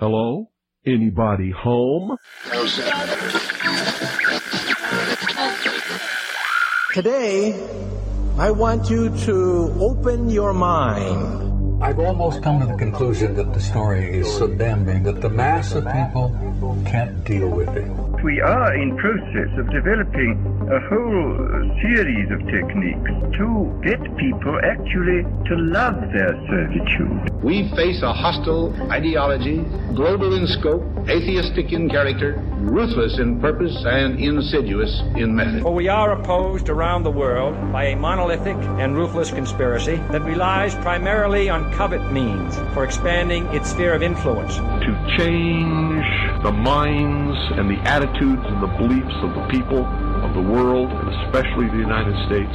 Hello? Anybody home? Today, I want you to open your mind. I've almost come to the conclusion that the story is so damning that the mass of people can't deal with it. We are in process of developing a whole series of techniques to get people actually to love their servitude. We face a hostile ideology, global in scope, atheistic in character, ruthless in purpose, and insidious in method. For we are opposed around the world by a monolithic and ruthless conspiracy that relies primarily on covert means for expanding its sphere of influence. To change the minds and the attitudes and the beliefs of the people of the world, and especially the United States,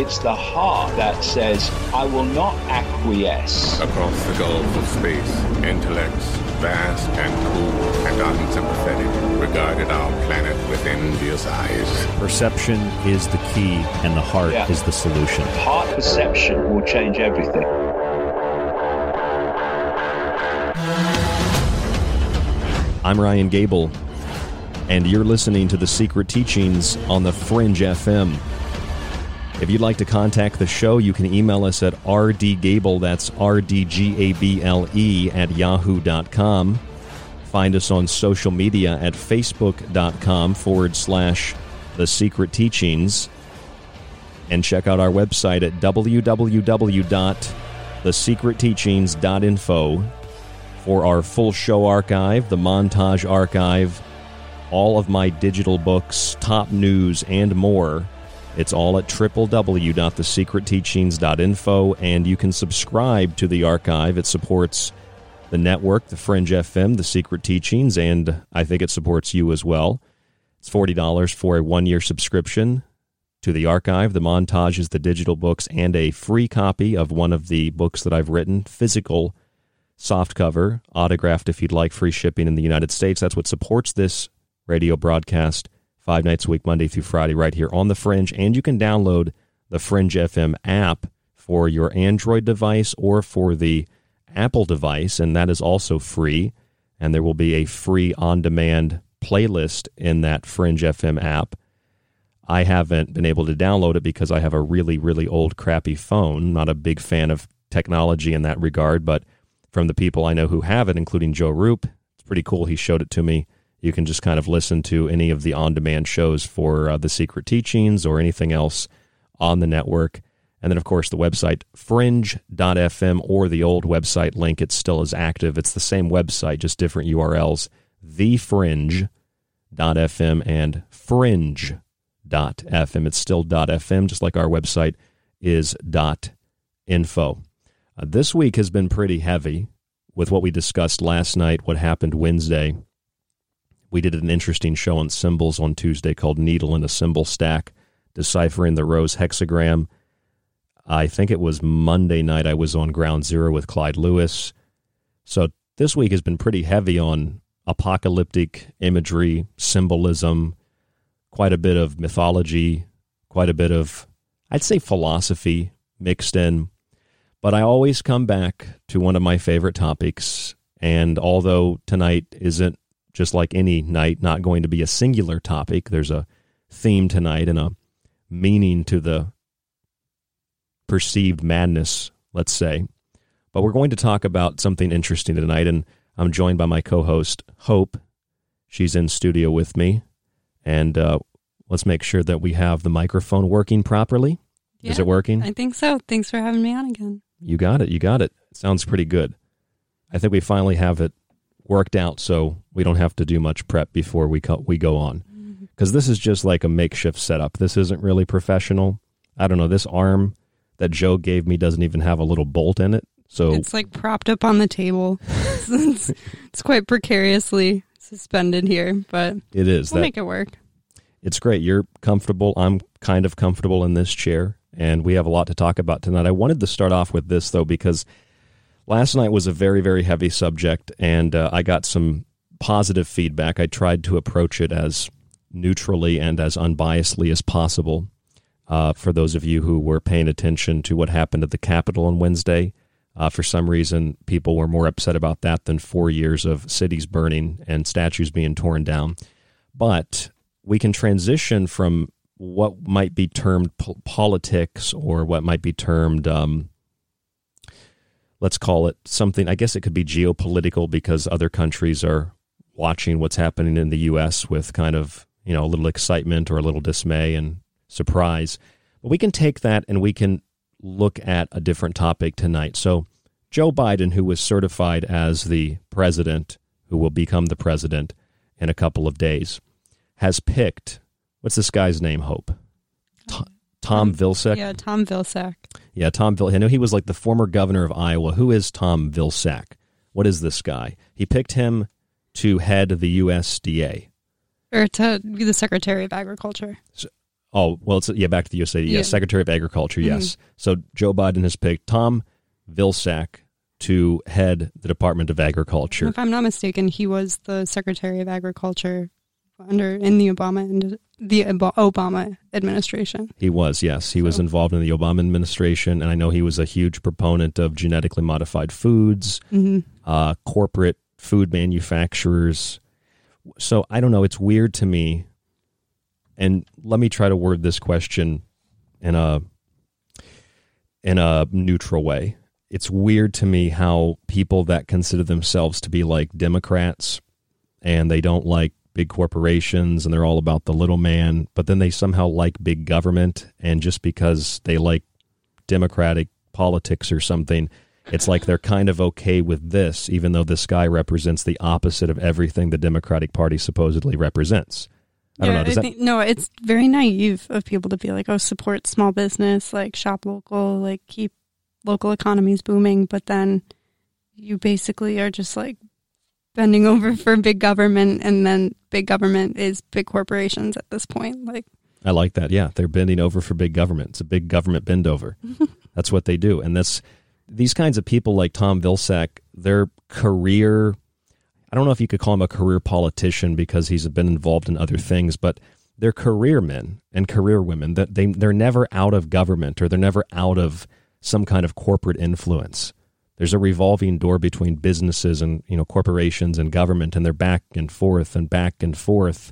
It's the heart that says, I will not acquiesce. Across the gulf of space, intellects, vast and cool and unsympathetic, regarded our planet with envious eyes. Perception is the key, and the heart Yeah. is the solution. Heart perception will change everything. I'm Ryan Gable, and you're listening to The Secret Teachings on the Fringe FM. If you'd like to contact the show, you can email us at rdgable, that's R-D-G-A-B-L-E, at yahoo.com. Find us on social media at facebook.com forward slash The Secret Teachings. And check out our website at www.thesecretteachings.info for our full show archive, the montage archive, all of my digital books, top news, and more. It's all at www.thesecretteachings.info, and you can subscribe to the archive. It supports the network, the Fringe FM, the Secret Teachings, and I think it supports you as well. It's $40 for a one year subscription. to the archive, the montages, the digital books, and a free copy of one of the books that I've written, physical soft cover, autographed if you'd like, free shipping in the United States. That's what supports this radio broadcast five nights a week, Monday through Friday, right here on The Fringe. And you can download the Fringe FM app for your Android device or for the Apple device, and that is also free. And there will be a free on demand playlist in that Fringe FM app. I haven't been able to download it because I have a really, really old, crappy phone. Not a big fan of technology in that regard, but from the people I know who have it, including Joe Rupe, it's pretty cool. He showed it to me. You can just kind of listen to any of the on demand shows for uh, the secret teachings or anything else on the network. And then, of course, the website fringe.fm or the old website link, it still is active. It's the same website, just different URLs thefringe.fm and fringe.fm. It's still .fm, just like our website is .info. Uh, this week has been pretty heavy with what we discussed last night, what happened Wednesday. We did an interesting show on symbols on Tuesday called Needle in a Symbol Stack, deciphering the rose hexagram. I think it was Monday night I was on Ground Zero with Clyde Lewis. So this week has been pretty heavy on apocalyptic imagery, symbolism, quite a bit of mythology, quite a bit of, I'd say, philosophy mixed in. But I always come back to one of my favorite topics. And although tonight isn't just like any night, not going to be a singular topic, there's a theme tonight and a meaning to the perceived madness, let's say. But we're going to talk about something interesting tonight. And I'm joined by my co host, Hope. She's in studio with me. And uh, let's make sure that we have the microphone working properly. Yeah, Is it working? I think so. Thanks for having me on again. You got it. You got it. Sounds pretty good. I think we finally have it worked out so we don't have to do much prep before we co- we go on. Mm-hmm. Because this is just like a makeshift setup. This isn't really professional. I don't know. This arm that Joe gave me doesn't even have a little bolt in it. So It's like propped up on the table. it's, it's quite precariously suspended here, but it is. we'll that, make it work. It's great. You're comfortable. I'm kind of comfortable in this chair, and we have a lot to talk about tonight. I wanted to start off with this, though, because last night was a very, very heavy subject, and uh, I got some positive feedback. I tried to approach it as neutrally and as unbiasedly as possible. Uh, for those of you who were paying attention to what happened at the Capitol on Wednesday, uh, for some reason, people were more upset about that than four years of cities burning and statues being torn down. But we can transition from what might be termed po- politics or what might be termed, um, let's call it something, I guess it could be geopolitical because other countries are watching what's happening in the U.S. with kind of, you know, a little excitement or a little dismay and surprise. But we can take that and we can look at a different topic tonight. So, Joe Biden, who was certified as the president, who will become the president in a couple of days, has picked what's this guy's name? Hope Tom, Tom Vilsack. Yeah, Tom Vilsack. Yeah, Tom Vil. I know he was like the former governor of Iowa. Who is Tom Vilsack? What is this guy? He picked him to head the USDA. Or to be the Secretary of Agriculture. Oh, well, it's yeah, back to the USDA. Yeah. Yes, Secretary of Agriculture. Yes. Mhm. So Joe Biden has picked Tom Vilsack to head the Department of Agriculture. If I'm not mistaken, he was the Secretary of Agriculture under in the Obama and the Obama administration. He was, yes. He was involved in the Obama administration, and I know he was a huge proponent of genetically modified foods, Mhm. uh, corporate food manufacturers. So I don't know. It's weird to me. And let me try to word this question in a in a neutral way. It's weird to me how people that consider themselves to be like Democrats and they don't like big corporations and they're all about the little man, but then they somehow like big government and just because they like democratic politics or something, it's like they're kind of okay with this even though this guy represents the opposite of everything the Democratic Party supposedly represents. I don't Yeah, know. Does I that think, no, it's very naive of people to be like, oh, support small business, like shop local, like keep local economies booming. But then you basically are just like bending over for big government, and then big government is big corporations at this point. Like, I like that. Yeah, they're bending over for big government. It's a big government bend over. that's what they do, and that's these kinds of people like Tom Vilsack. Their career. I don't know if you could call him a career politician because he's been involved in other things, but they're career men and career women. That they they're never out of government or they're never out of some kind of corporate influence. There's a revolving door between businesses and you know corporations and government, and they're back and forth and back and forth.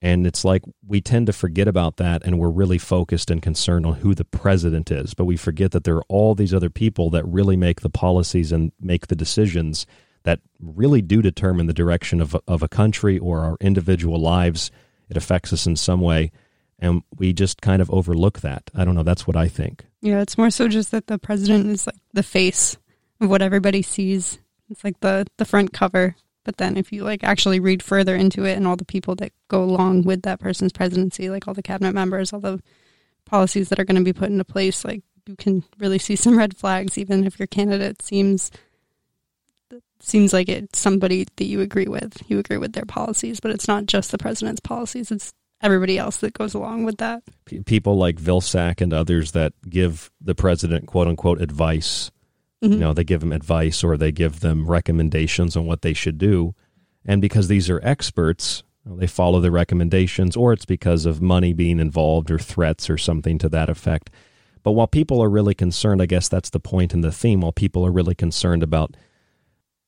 And it's like we tend to forget about that, and we're really focused and concerned on who the president is, but we forget that there are all these other people that really make the policies and make the decisions that really do determine the direction of of a country or our individual lives. It affects us in some way, and we just kind of overlook that. I don't know. That's what I think. Yeah, it's more so just that the president is like the face of what everybody sees. It's like the the front cover. But then if you like actually read further into it and all the people that go along with that person's presidency, like all the cabinet members, all the policies that are going to be put into place, like you can really see some red flags even if your candidate seems seems like it's somebody that you agree with. You agree with their policies, but it's not just the president's policies. It's everybody else that goes along with that. People like Vilsack and others that give the president quote unquote advice. Mm-hmm. You know, they give them advice or they give them recommendations on what they should do. And because these are experts, they follow the recommendations, or it's because of money being involved or threats or something to that effect. But while people are really concerned, I guess that's the point in the theme, while people are really concerned about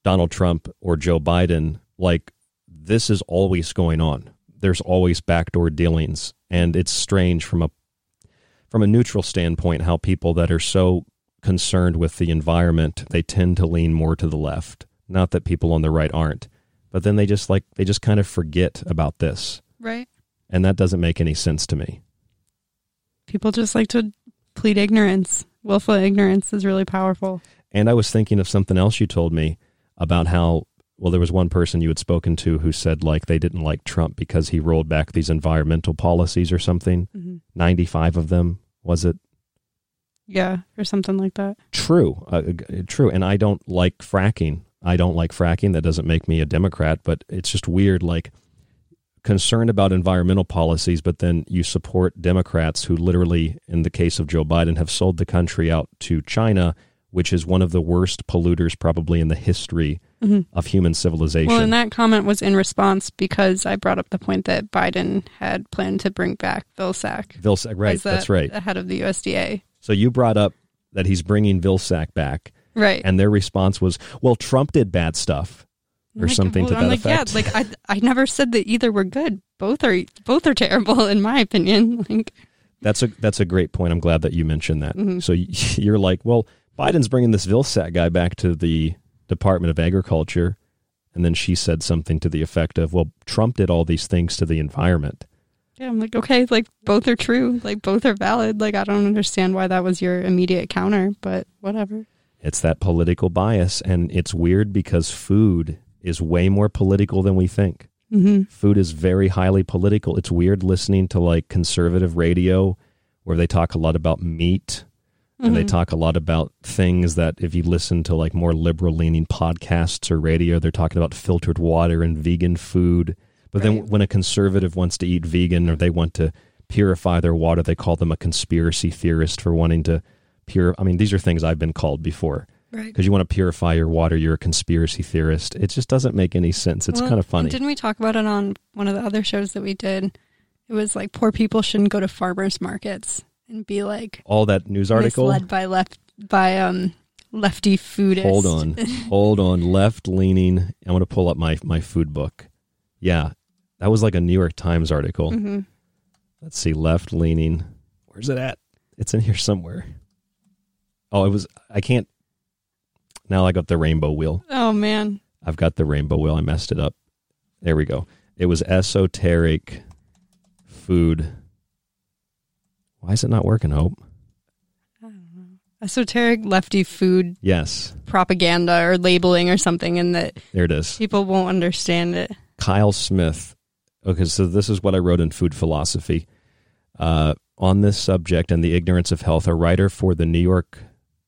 Donald Trump or Joe Biden, like this is always going on. There's always backdoor dealings, and it's strange from a from a neutral standpoint how people that are so concerned with the environment they tend to lean more to the left. Not that people on the right aren't, but then they just like they just kind of forget about this, Right. and that doesn't make any sense to me. People just like to plead ignorance. Willful ignorance is really powerful. And I was thinking of something else you told me about how well there was one person you had spoken to who said like they didn't like Trump because he rolled back these environmental policies or something. Mhm. 95 of them was it? Yeah, or something like that. True. Uh, true. And I don't like fracking. I don't like fracking. That doesn't make me a Democrat, but it's just weird like concerned about environmental policies, but then you support Democrats who literally, in the case of Joe Biden, have sold the country out to China, which is one of the worst polluters probably in the history Mhm. of human civilization. Well, and that comment was in response because I brought up the point that Biden had planned to bring back Vilsack. Vilsack, right, that's right. The head of the USDA. So you brought up that he's bringing Vilsack back. Right. And their response was, well, Trump did bad stuff or like, something well, to that I'm like, effect. yeah, like I, I never said that either were good. Both are, both are terrible in my opinion. Like, That's a that's a great point. I'm glad that you mentioned that. Mhm. So you're like, well, Biden's bringing this Vilsack guy back to the Department of Agriculture, and then she said something to the effect of, well, Trump did all these things to the environment. Yeah, I'm like, okay, like both are true. Like both are valid. Like I don't understand why that was your immediate counter, but whatever. It's that political bias, and it's weird because food is way more political than we think. Mhm. Food is very highly political. It's weird listening to like conservative radio where they talk a lot about meat and they Mhm. talk a lot about things that if you listen to like more liberal leaning podcasts or radio, they're talking about filtered water and vegan food. But then when a conservative wants to eat vegan or they want to purify their water, they call them a conspiracy theorist for wanting to pure. I mean, these are things I've been called before. Right. Because you want to purify your water, you're a conspiracy theorist. It just doesn't make any sense. It's Well, kind of funny. Didn't we talk about it on one of the other shows that we did? It was like poor people shouldn't go to farmers markets and be like All that news article. misled by left by um lefty foodists. Hold on, hold on. Left leaning. I'm going to pull up my my food book. Yeah, that was like a New York Times article. Mhm. Let's see, left leaning. Where's it at? It's in here somewhere. Oh, it was. I can't. Now I got the rainbow wheel. Oh man. I've got the rainbow wheel. I messed it up. There we go. It was esoteric food. Why is it not working, Hope? Esoteric lefty food Yes, propaganda or labeling or something and that there it is. people won't understand it. Kyle Smith. Okay, so this is what I wrote in Food Philosophy. Uh, on this subject and the ignorance of health, a writer for the New York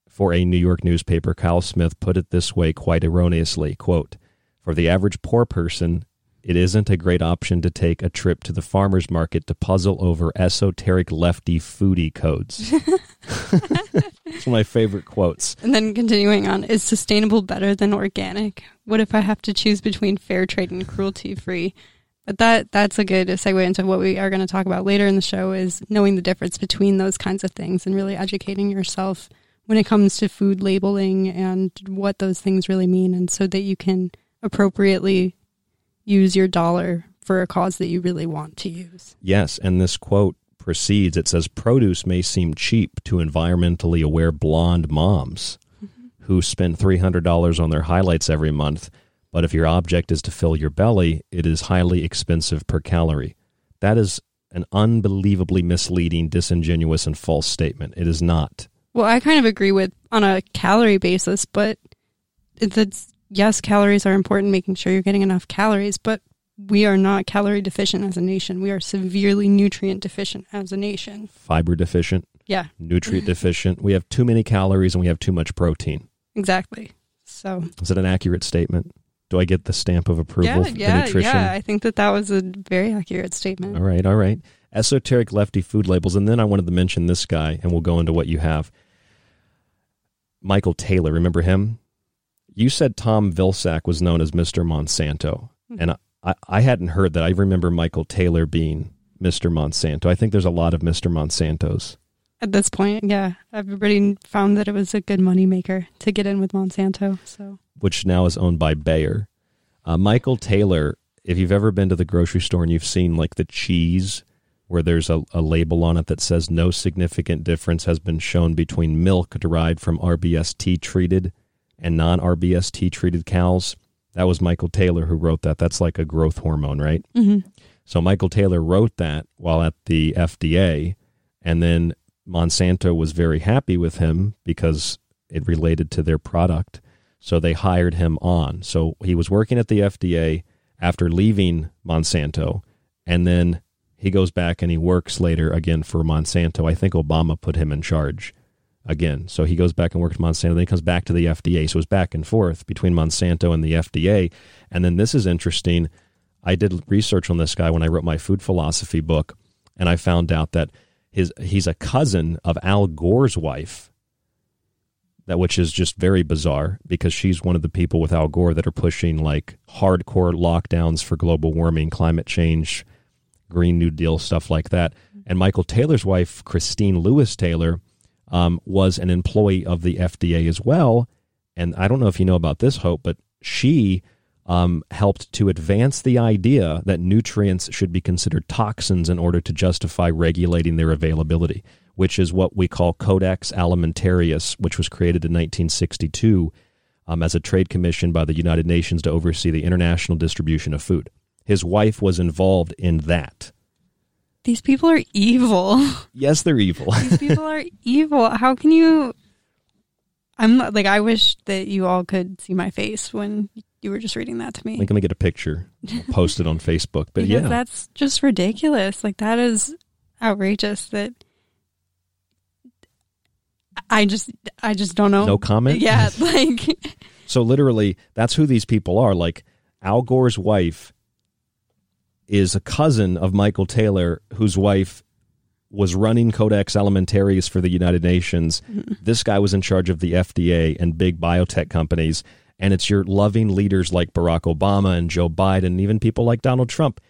for a New York newspaper, Kyle Smith, put it this way quite erroneously, quote, For the average poor person, it isn't a great option to take a trip to the farmer's market to puzzle over esoteric lefty foodie codes. it's one of my favorite quotes. And then continuing on, is sustainable better than organic? What if I have to choose between fair trade and cruelty free? But that that's a good segue into what we are going to talk about later in the show is knowing the difference between those kinds of things and really educating yourself when it comes to food labeling and what those things really mean and so that you can appropriately use your dollar for a cause that you really want to use. Yes, and this quote proceeds it says produce may seem cheap to environmentally aware blonde moms mm-hmm. who spend $300 on their highlights every month, but if your object is to fill your belly, it is highly expensive per calorie. That is an unbelievably misleading, disingenuous, and false statement. It is not. Well, I kind of agree with on a calorie basis, but it's yes, calories are important, making sure you're getting enough calories, but we are not calorie deficient as a nation. We are severely nutrient deficient as a nation. Fiber deficient. Yeah. Nutrient deficient. We have too many calories and we have too much protein. Exactly. So Is it an accurate statement? Do I get the stamp of approval yeah, for yeah, nutrition? yeah. I think that that was a very accurate statement. All right, all right. Esoteric lefty food labels. And then I wanted to mention this guy, and we'll go into what you have. Michael Taylor, remember him? You said Tom Vilsack was known as Mr. Monsanto. Mhm. And I, I hadn't heard that. I remember Michael Taylor being Mr. Monsanto. I think there's a lot of Mr. Monsantos. At this point, yeah, everybody found that it was a good moneymaker to get in with Monsanto. So which now is owned by Bayer. Uh, Michael Taylor, if you've ever been to the grocery store and you've seen like the cheese where there's a, a label on it that says no significant difference has been shown between milk derived from RBST treated and non RBST treated cows, that was Michael Taylor who wrote that. That's like a growth hormone, right? Mhm. So Michael Taylor wrote that while at the FDA, and then Monsanto was very happy with him because it related to their product. So they hired him on. So he was working at the FDA after leaving Monsanto, and then he goes back and he works later again for Monsanto. I think Obama put him in charge again. So he goes back and works at Monsanto. Then he comes back to the FDA. So it's back and forth between Monsanto and the FDA. And then this is interesting. I did research on this guy when I wrote my food philosophy book, and I found out that his he's a cousin of Al Gore's wife. That which is just very bizarre because she's one of the people with Al Gore that are pushing like hardcore lockdowns for global warming, climate change, Green New Deal stuff like that. And Michael Taylor's wife, Christine Lewis Taylor, um, was an employee of the FDA as well. And I don't know if you know about this, Hope, but she um, helped to advance the idea that nutrients should be considered toxins in order to justify regulating their availability, which is what we call Codex Alimentarius, which was created in 1962 um, as a trade commission by the United Nations to oversee the international distribution of food. His wife was involved in that. These people are evil. Yes, they're evil. these people are evil. How can you? I'm like, I wish that you all could see my face when you were just reading that to me. Like, let me get a picture. I'll post it on Facebook. But because yeah, that's just ridiculous. Like that is outrageous. That I just, I just don't know. No comment? Yeah, like So literally, that's who these people are. Like Al Gore's wife is a cousin of Michael Taylor, whose wife was running Codex Alimentarius for the United Nations. Mm-hmm. This guy was in charge of the FDA and big biotech companies. And it's your loving leaders like Barack Obama and Joe Biden, and even people like Donald Trump.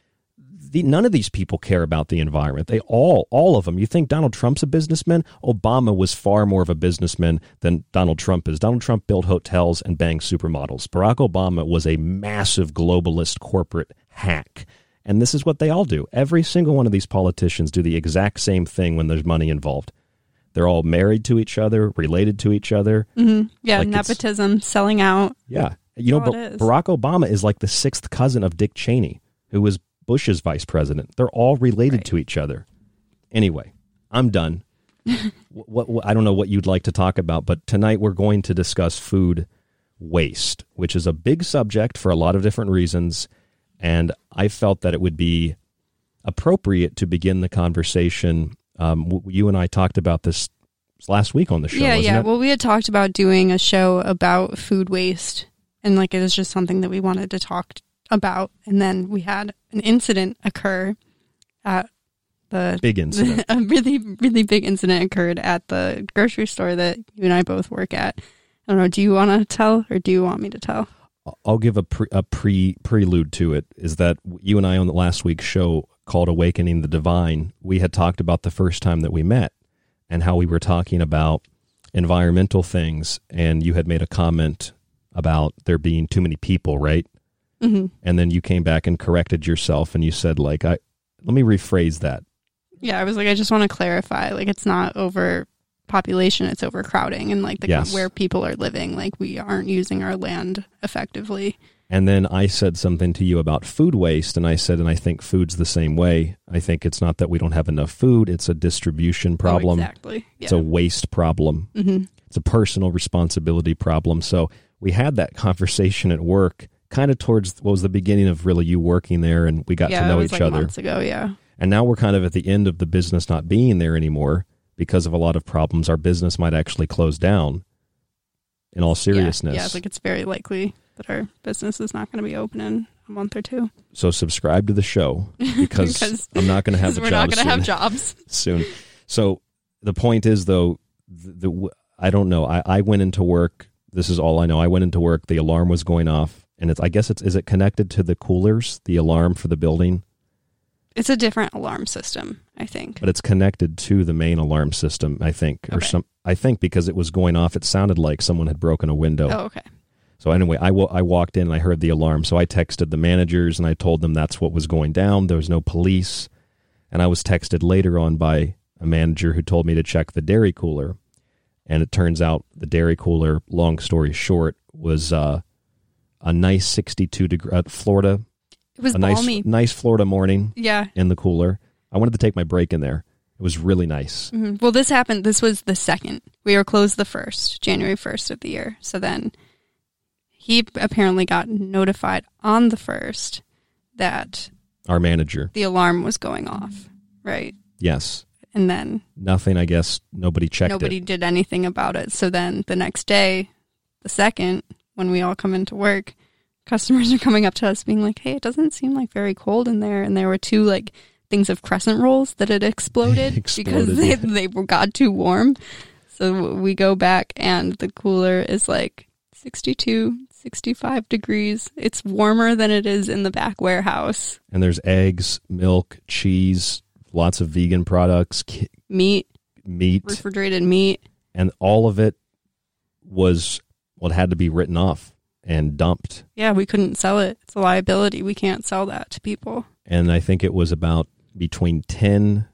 The, none of these people care about the environment. They all, all of them. You think Donald Trump's a businessman? Obama was far more of a businessman than Donald Trump is. Donald Trump built hotels and banged supermodels. Barack Obama was a massive globalist corporate hack. And this is what they all do. Every single one of these politicians do the exact same thing when there's money involved. They're all married to each other, related to each other. mhm. yeah, Like nepotism, selling out. Yeah. You know, but. Barack Obama is like the sixth cousin of Dick Cheney, who was Bush's vice president. They're all related to each other. Anyway, I'm done. what, what I don't know what you'd like to talk about, but tonight we're going to discuss food waste, which is a big subject for a lot of different reasons, and I felt that it would be appropriate to begin the conversation. Um, you and I talked about this last week on the show. yeah, yeah. it? Well, we had talked about doing a show about food waste, and like it was just something that we wanted to talk about. And then we had an incident occur at the Big incident. a really, really big incident occurred at the grocery store that you and I both work at. I don't know. Do you want to tell or do you want me to tell? I'll give a pre, a pre prelude to it. Is that you and I on the last week's show called "Awakening the Divine"? We had talked about the first time that we met and how we were talking about environmental things, and you had made a comment about there being too many people, right? Mhm. And then you came back and corrected yourself, and you said, "Like, I let me rephrase that." Yeah, I was like, I just want to clarify. Like, it's not overpopulation, it's overcrowding, and like the Yes. where people are living. Like, we aren't using our land effectively. And then I said something to you about food waste, and I said, and I think food's the same way. I think it's not that we don't have enough food; it's a distribution problem. Oh, exactly. It's a waste problem. Mhm. It's a personal responsibility problem. So we had that conversation at work, kind of towards what was the beginning of really you working there, and we got yeah, to know each like other. months ago. Yeah, And now we're kind of at the end of the business not being there anymore because of a lot of problems. Our business might actually close down. In all seriousness, yeah, yeah. Like, it's very likely that our business is not going to be open in a month or two. So subscribe to the show because, Because- I'm not going to have a we're job not gonna have jobs. soon. So the point is though, the, the I don't know. I, I went into work. This is all I know. I went into work. The alarm was going off, and it's. I guess it's. Is it connected to the coolers? The alarm for the building, It's a different alarm system, I think. but it's connected to the main alarm system. I think, or Okay. some. I think because it was going off, it sounded like someone had broken a window. Oh, okay. So anyway, I wa- I walked in and I heard the alarm. So I texted the managers and I told them that's what was going down. There was no police. And I was texted later on by a manager who told me to check the dairy cooler. And it turns out the dairy cooler, long story short, was uh, a nice 62 degree uh, Florida. It was a nice, balmy. nice Florida morning. Yeah. In the cooler. I wanted to take my break in there. It was really nice. Mhm. Well, this happened. This was the second. We were closed the first, January 1st of the year. So then he apparently got notified on the first that Our manager. the alarm was going off, right? Yes. And then Nothing, I guess. Nobody checked nobody it. did anything about it. So then the next day, the second, when we all come into work, customers are coming up to us being like, "Hey, it doesn't seem like very cold in there." And there were two like things of crescent rolls that had exploded, because they they were got too warm. So we go back and the cooler is like 62, 65 degrees. It's warmer than it is in the back warehouse. And there's eggs, milk, cheese, lots of vegan products, ki- Meat, meat, refrigerated meat. and all of it was what had to be written off and dumped. Yeah, we couldn't sell it. It's a liability. We can't sell that to people. And I think it was about between ten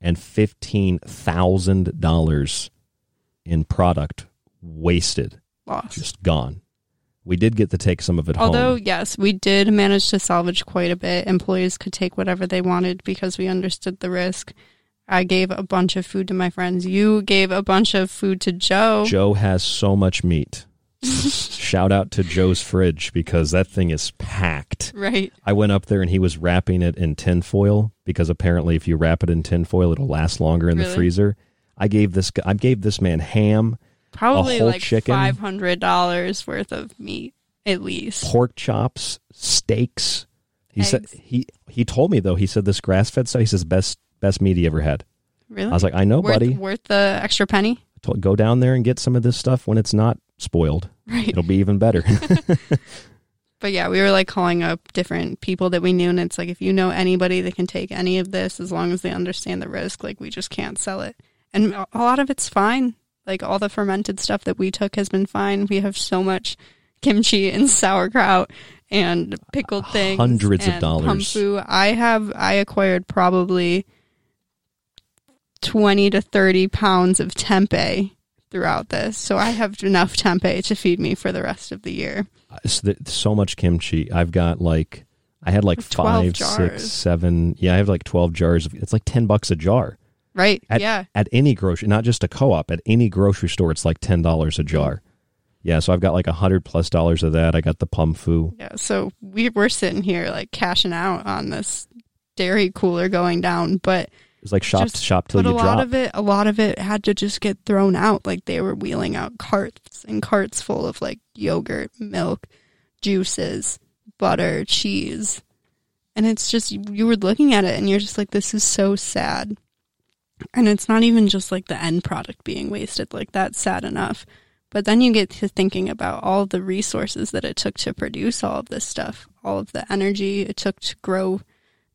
and fifteen thousand dollars in product wasted, Lost. just gone. We did get to take some of it home. Although, home. yes, we did manage to salvage quite a bit. Employees could take whatever they wanted because we understood the risk. I gave a bunch of food to my friends. You gave a bunch of food to Joe. Joe has so much meat. Shout out to Joe's fridge because that thing is packed. Right. I went up there and he was wrapping it in tinfoil because apparently if you wrap it in tinfoil, it'll last longer in the freezer. I gave this I gave this man ham, Probably like chicken, five hundred dollars worth of meat, at least. pork chops, steaks. He said he he told me though. He said this grass fed stuff. He says best best meat he ever had. Really? I was like, I know, worth, buddy. Worth the extra penny. Told- Go down there and get some of this stuff when it's not spoiled. Right. It'll be even better. But yeah, we were like calling up different people that we knew, and it's like if you know anybody that can take any of this, as long as they understand the risk, like we just can't sell it. And a lot of it's fine. Like all the fermented stuff that we took has been fine. We have so much kimchi and sauerkraut and pickled uh, things, Hundreds of dollars. Pumfu. I have I acquired probably twenty to thirty pounds of tempeh throughout this, so I have enough tempeh to feed me for the rest of the year. so, so much kimchi. I've got like I had like 12 five, jars. six, seven. Yeah, I have like twelve jars. Of, it's like ten bucks a jar. Right? At, yeah. At any grocery, not just a co-op. At any grocery store, it's like ten dollars a jar. Yeah, so I've got like a hundred plus dollars of that. I got the Pumfu. Yeah, so we we're sitting here like cashing out on this dairy cooler going down, but It's like shop just- shop till but you a drop. lot of it, a lot of it had to just get thrown out. Like they were wheeling out carts and carts full of like yogurt, milk, juices, butter, cheese. And it's just, you were looking at it and you're just like, this is so sad. And it's not even just like the end product being wasted, like that's sad enough. But then you get to thinking about all the resources that it took to produce all of this stuff, all of the energy it took to grow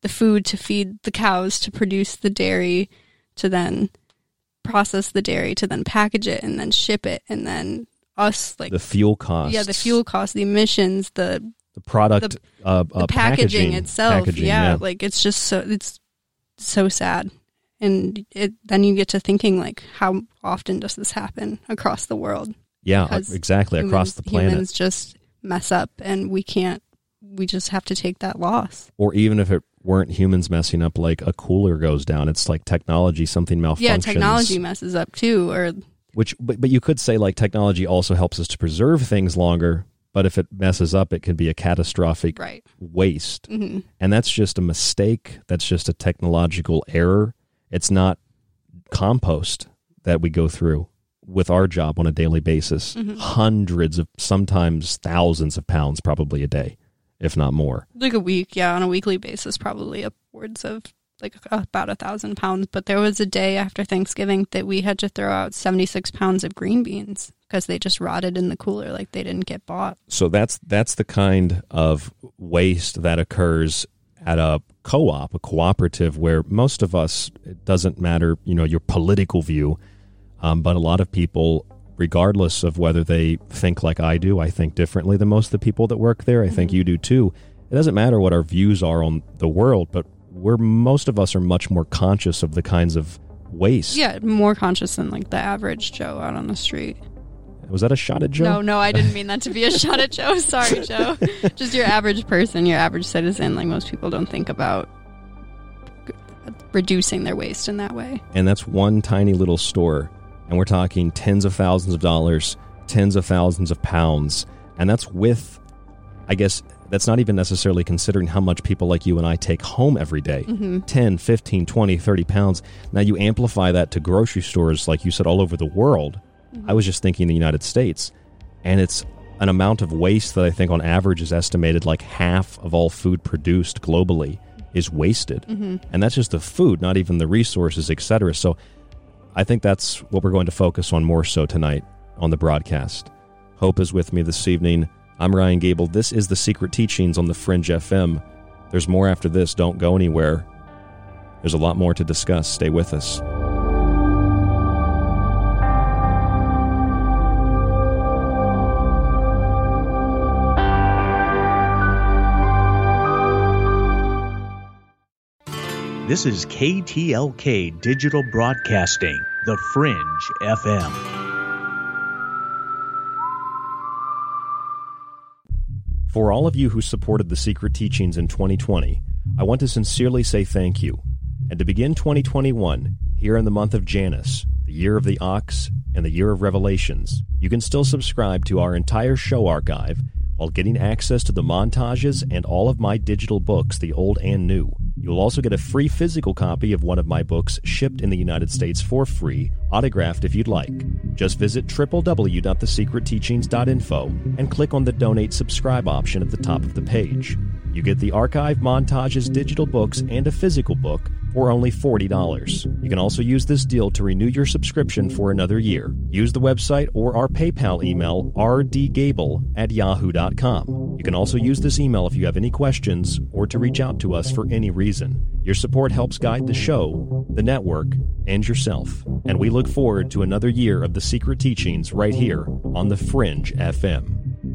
the food, to feed the cows, to produce the dairy, to then process the dairy, to then package it and then ship it, and then us like the fuel costs. Yeah, the fuel costs, the emissions, the the product, the, uh, the uh, packaging, itself. packaging, yeah, like it's just so it's so sad. And it then you get to thinking like how often does this happen across the world? yeah, Because exactly across the planet. Humans just mess up and we can't we just have to take that loss. or even if it weren't humans messing up, like a cooler goes down, it's like technology, something malfunctions. Yeah, technology messes up too or Which, but, but you could say like technology also helps us to preserve things longer. But if it messes up, it can be a catastrophic Right. waste, Mhm. and that's just a mistake. That's just a technological error. It's not compost that we go through with our job on a daily basis. Mhm. Hundreds of, sometimes thousands of pounds, probably a day, if not more. like a week, yeah, on a weekly basis, probably upwards of like about a thousand pounds. But there was a day after Thanksgiving that we had to throw out 76 pounds of green beans because they just rotted in the cooler, like they didn't get bought. So that's that's the kind of waste that occurs at a co-op, a cooperative, where most of us it doesn't matter, you know, your political view, um, but a lot of people, regardless of whether they think like I do, I think differently than most of the people that work there. I think mm-hmm. you do too. It doesn't matter what our views are on the world, but we're most of us are much more conscious of the kinds of waste. Yeah, more conscious than like the average Joe out on the street. Was that a shot at Joe? No, no, I didn't mean that to be a shot at Joe. Sorry, Joe. Just your average person, your average citizen. Like most people don't think about reducing their waste in that way. and that's one tiny little store and we're talking tens of thousands of dollars tens of thousands of pounds. And that's with i guess that's not even necessarily considering how much people like you and i take home every day. Mhm. 10 15 20 30 pounds. Now you amplify that to grocery stores like you said all over the world. I was just thinking the united states. And it's an amount of waste that i think on average is estimated like half of all food produced globally is wasted. Mhm. and that's just the food not even the resources etc so i think that's what we're going to focus on more so tonight on the broadcast. Hope is with me this evening. I'm ryan gable. This is the secret teachings on the fringe fm there's more after this. Don't go anywhere. There's a lot more to discuss. Stay with us This is KTLK Digital Broadcasting, The Fringe FM. For all of you who supported the Secret Teachings in 2020, I want to sincerely say thank you. And to begin 2021, here in the month of Janus, the year of the ox, and the year of revelations, you can still subscribe to our entire show archive while getting access to the montages and all of my digital books, the old and new. You'll also get a free physical copy of one of my books shipped in the United States for free, autographed if you'd like. Just visit www.thesecretteachings.info and click on the Donate Subscribe option at the top of the page. You get the archive montages, digital books, and a physical book for only $40. You can also use this deal to renew your subscription for another year. Use the website or our PayPal email, rdgable at yahoo.com. You can also use this email if you have any questions or to reach out to us for any reason. Your support helps guide the show, the network, and yourself. And we look forward to another year of the secret teachings right here on The Fringe FM.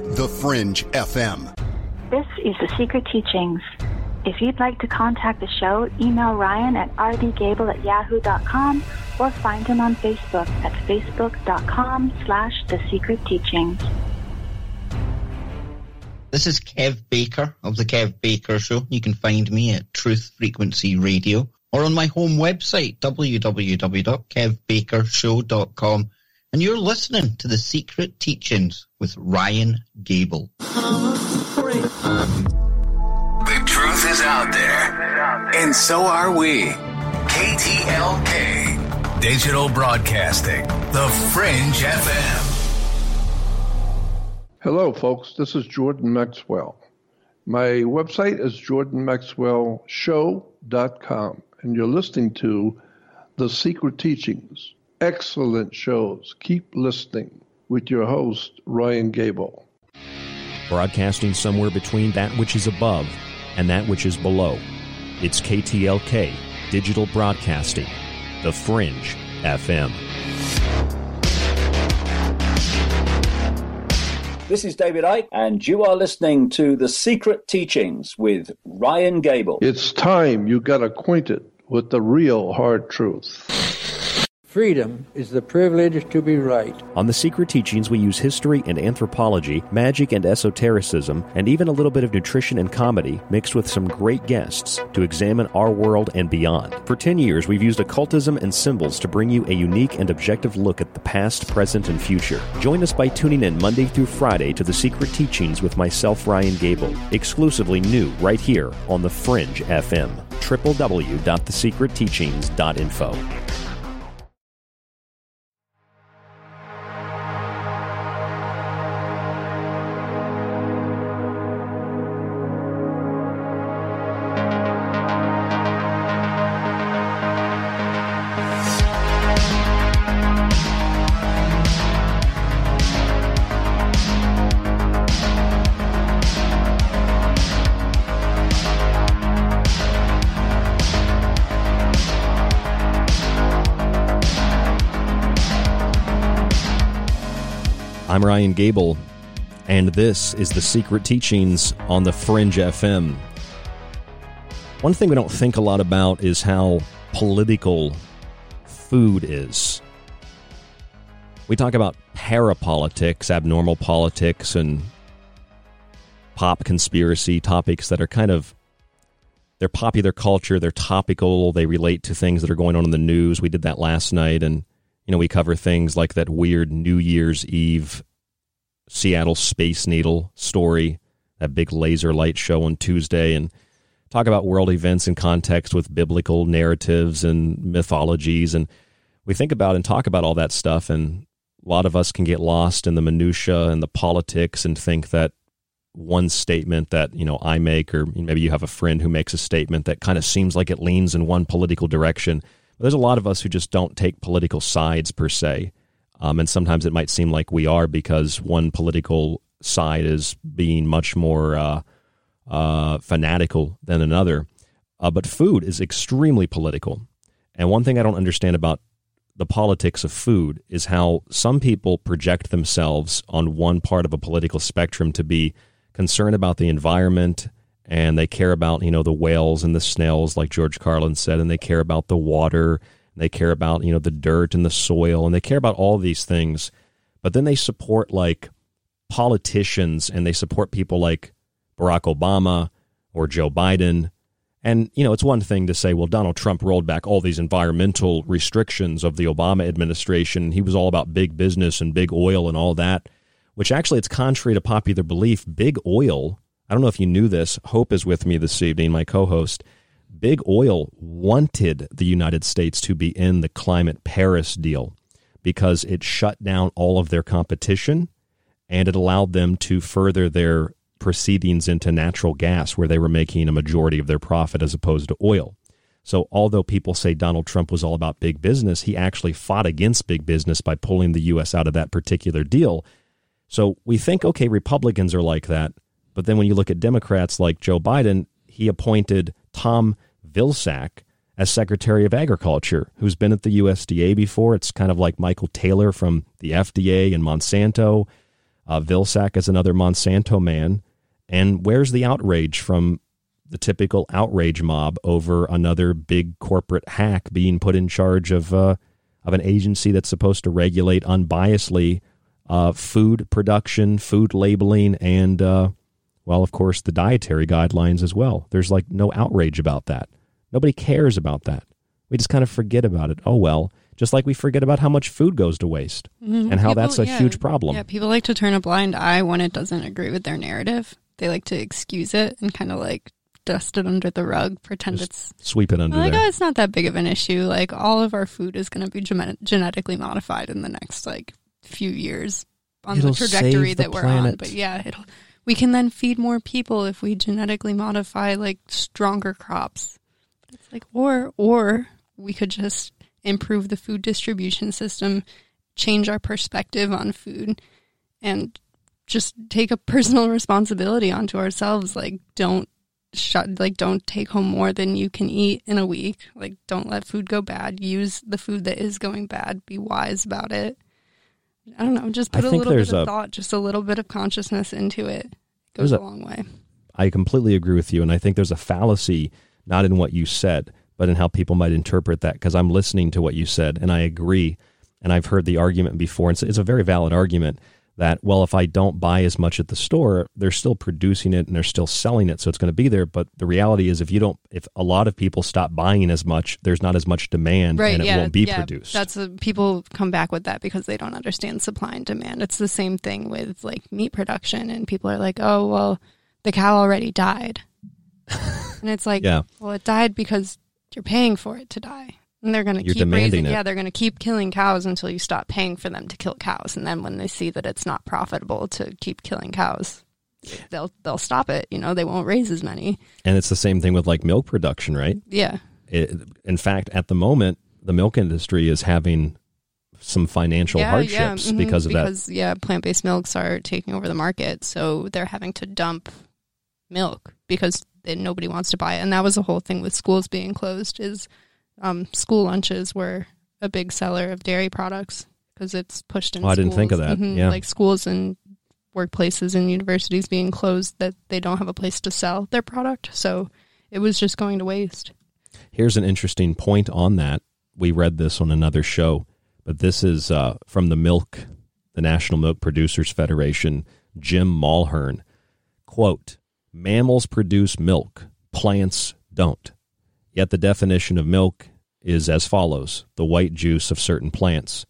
the Fringe FM. This is The Secret Teachings. If you'd like to contact the show, email Ryan at rdgable at yahoo.com or find him on Facebook at facebook.com slash The Secret Teachings. This is Kev Baker of The Kev Baker Show. You can find me at Truth Frequency Radio or on my home website, www.kevbakershow.com. And you're listening to The Secret Teachings with Ryan Gable. The truth is out there, and so are we. KTLK, Digital Broadcasting, The Fringe FM. Hello, folks. This is Jordan Maxwell. My website is jordanmaxwellshow.com, and you're listening to The Secret Teachings. Excellent shows. Keep listening with your host, Ryan Gable. Broadcasting somewhere between that which is above and that which is below. It's KTLK, Digital Broadcasting, The Fringe FM. This is David Icke, and you are listening to The Secret Teachings with Ryan Gable. It's time you got acquainted with the real hard truth. Freedom is the privilege to be right. On The Secret Teachings, we use history and anthropology, magic and esotericism, and even a little bit of nutrition and comedy mixed with some great guests to examine our world and beyond. For 10 years, we've used occultism and symbols to bring you a unique and objective look at the past, present, and future. Join us by tuning in Monday through Friday to The Secret Teachings with myself, Ryan Gable, exclusively new right here on The Fringe FM. www.thesecretteachings.info. I'm Ryan Gable, and this is The Secret Teachings on the Fringe FM. One thing we don't think a lot about is how political food is. We talk about parapolitics, abnormal politics, and pop conspiracy topics that are kind of they're popular culture, they're topical, they relate to things that are going on in the news. We did that last night and you know, we cover things like that weird New Year's Eve Seattle Space Needle story, that big laser light show on Tuesday, and talk about world events in context with biblical narratives and mythologies. And we think about and talk about all that stuff, and a lot of us can get lost in the minutia and the politics and think that one statement that you know I make, or maybe you have a friend who makes a statement that kind of seems like it leans in one political direction there's a lot of us who just don't take political sides per se. Um, and sometimes it might seem like we are because one political side is being much more uh, uh, fanatical than another. Uh, but food is extremely political. And one thing I don't understand about the politics of food is how some people project themselves on one part of a political spectrum to be concerned about the environment and they care about you know the whales and the snails like george carlin said and they care about the water they care about you know the dirt and the soil and they care about all these things but then they support like politicians and they support people like barack obama or joe biden and you know it's one thing to say well donald trump rolled back all these environmental restrictions of the obama administration he was all about big business and big oil and all that which actually it's contrary to popular belief big oil I don't know if you knew this. Hope is with me this evening, my co host. Big Oil wanted the United States to be in the climate Paris deal because it shut down all of their competition and it allowed them to further their proceedings into natural gas, where they were making a majority of their profit as opposed to oil. So, although people say Donald Trump was all about big business, he actually fought against big business by pulling the U.S. out of that particular deal. So, we think, okay, Republicans are like that. But then when you look at Democrats like Joe Biden, he appointed Tom Vilsack as Secretary of Agriculture, who's been at the USDA before. It's kind of like Michael Taylor from the FDA and Monsanto. Uh, Vilsack is another Monsanto man. And where's the outrage from the typical outrage mob over another big corporate hack being put in charge of uh, of an agency that's supposed to regulate unbiasedly uh, food production, food labeling, and uh, well, of course, the dietary guidelines as well. There's like no outrage about that. Nobody cares about that. We just kind of forget about it. Oh well, just like we forget about how much food goes to waste Mhm. and how People- that's a yeah. huge problem. Yeah, people like to turn a blind eye when it doesn't agree with their narrative. They like to excuse it and kind of like dust it under the rug, pretend it's Sweep it under like, there. oh, it's not that big of an issue. Like all of our food is going to be gene- genetically modified in the next like few years on It'll the trajectory save the that we're on. But yeah, it'll. We can then feed more people if we genetically modify like stronger crops. It's like or or we could just improve the food distribution system, change our perspective on food, and just take a personal responsibility onto ourselves. Like don't shut like don't take home more than you can eat in a week. Like don't let food go bad. Use the food that is going bad. Be wise about it. I don't know. Just put a little bit of a- those just a little bit of consciousness into it. Goes a, a- long way. I completely agree with you, and I think there's a fallacy not in what you said, but in how people might interpret that. Because I'm listening to what you said, and I agree, and I've heard the argument before, and it's, it's a very valid argument that well, if I don't buy as much at the store, they're still producing it and they're still selling it, so it's going to be there. But the reality is, if you don't, if a lot of people stop buying as much, there's not as much demand, Right, and it yeah, won't be yeah. produced. That's a, people come back with that because they don't understand supply and demand. It's the same thing with like meat production, and people are like, "Oh, well, the cow already died," and it's like, Yeah. well, it died because you're paying for it to die, and they're going to keep raising. it. Yeah, they're going to keep killing cows until you stop paying for them to kill cows, and then when they see that it's not profitable to keep killing cows, they'll they'll stop it. You know, they won't raise as many. and it's the same thing with like milk production, right? Yeah. It, in fact, at the moment, the milk industry is having some financial hardships mhm, because of that. yeah, plant based milks are taking over the market, so they're having to dump milk because then nobody wants to buy it. And that was the whole thing with schools being closed. Is um, school lunches were a big seller of dairy products because it's pushed in. Oh, I didn't think of that. Mhm, Yeah. like schools and workplaces and universities being closed that they don't have a place to sell their product, so it was just going to waste. Here's an interesting point on that. We read this on another show, but this is uh, from the Milk, the National Milk Producers Federation, Jim Mulhern. Quote, mammals produce milk, plants don't. Yet the definition of milk is as follows the white juice of certain plants,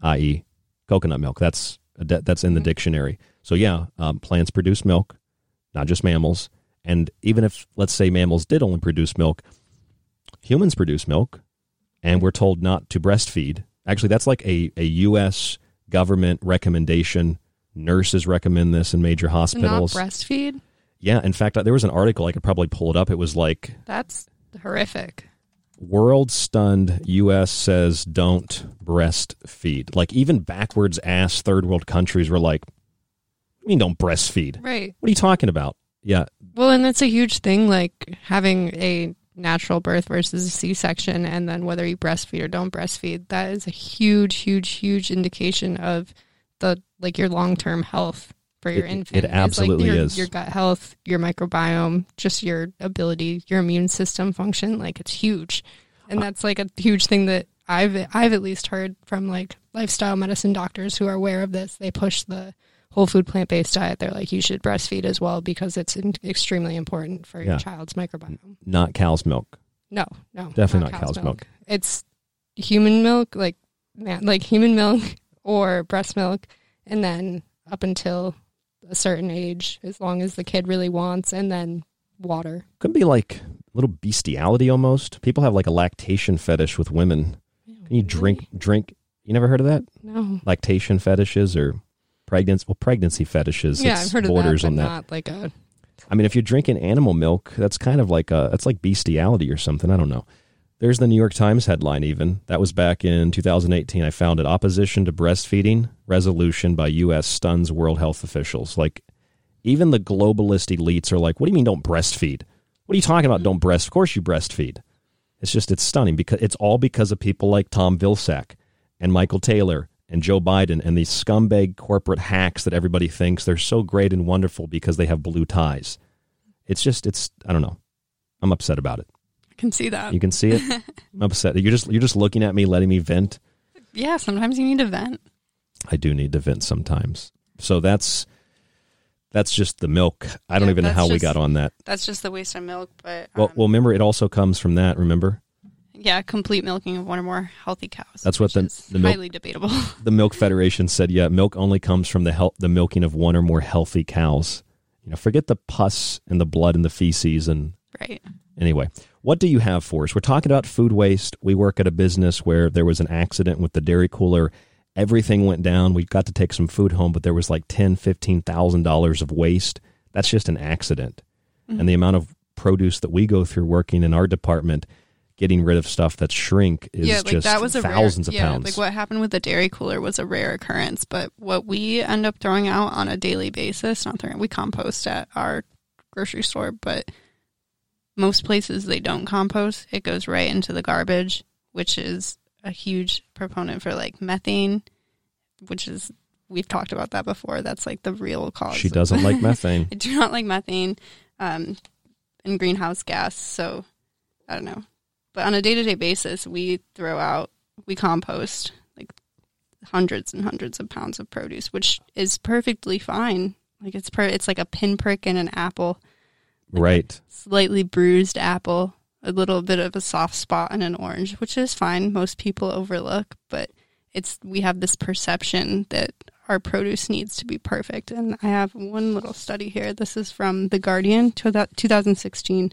i.e., coconut milk. That's, that's in the dictionary. So, yeah, um, plants produce milk, not just mammals. And even if, let's say, mammals did only produce milk, humans produce milk, and we're told not to breastfeed. Actually, that's like a, a U.S. government recommendation. Nurses recommend this in major hospitals. Not breastfeed. Yeah, in fact, there was an article I could probably pull it up. It was like That's horrific. world stunned U.S. says don't breastfeed. Like even backwards ass third world countries were like, "I mean, don't breastfeed." Right. What are you talking about? Yeah, Well, and that's a huge thing, like having a natural birth versus a C section, and then whether you breastfeed or don't breastfeed. That is a huge, huge, huge indication of the like your long term health for your It- infant. it It's like absolutely your, is. Your gut health, your microbiome, just your ability, your immune system function. Like it's huge, and that's like a huge thing that I've I've at least heard from like lifestyle medicine doctors who are aware of this. They push the whole food plant based diet. They're like you should breastfeed as well because it's in- extremely important for Yeah. your child's microbiome. not cow's milk. No, no, Definitely not cow's milk. It's human milk, like man, like human milk or breast milk, and then up until a certain age, as long as the kid really wants, and then water. Could be like a little bestiality almost. People have like a lactation fetish with women. Can you drink drink? You never heard of that? No. Lactation fetishes or pregnancy well pregnancy fetishes. yeah, I've heard of borders that, on that. not like a. I mean, if you're drinking animal milk, that's kind of like a that's like bestiality or something. I don't know. There's the New York Times headline. Even that was back in 2018. I found it: opposition to breastfeeding resolution by U.S. stuns world health officials. Like, even the globalist elites are like, "What do you mean don't breastfeed? What are you talking about? Don't breast? Of course you breastfeed." It's just it's stunning because it's all because of people like Tom Vilsack and Michael Taylor and Joe Biden and these scumbag corporate hacks that everybody thinks they're so great and wonderful because they have blue ties. It's just it's I don't know. I'm upset about it. Can see that. You can see it. I'm upset. You're just you're just looking at me, letting me vent. yeah, sometimes you need to vent. I do need to vent sometimes. So that's that's just the milk. I don't Yeah, even know how we got on that. That's just the waste of milk, but Well, um, well, remember it also comes from that. Remember yeah, complete milking of one or more healthy cows. that's what the the milk highly debatable. the Milk Federation said. Yeah, milk only comes from the hel- the milking of one or more healthy cows. You know, forget the pus and the blood and the feces and Right. Anyway, what do you have for us? We're talking about food waste. We work at a business where there was an accident with the dairy cooler. Everything went down. We got to take some food home, but there was like ten, fifteen thousand dollars of waste. That's just an accident. Mhm. And the amount of produce that we go through working in our department, getting rid of stuff that's shrink is yeah, like just that was a thousands rare, of yeah, pounds. Like what happened with the dairy cooler was a rare occurrence, but what we end up throwing out on a daily basis, not throwing, we compost at our grocery store, but most places they don't compost. It goes right into the garbage, which is a huge proponent for like methane, which is we've talked about that before. That's like the real cause. She doesn't like methane. I do not like methane um, and greenhouse gas. So I don't know. But on a day to day basis, we throw out, we compost like hundreds and hundreds of pounds of produce, which is perfectly fine. Like it's per, it's like a pinprick in an apple, right. slightly bruised apple, a little bit of a soft spot in an orange, which is fine. Most people overlook, but it's we have this perception that our produce needs to be perfect. And I have one little study here. This is from The Guardian, to that 2016,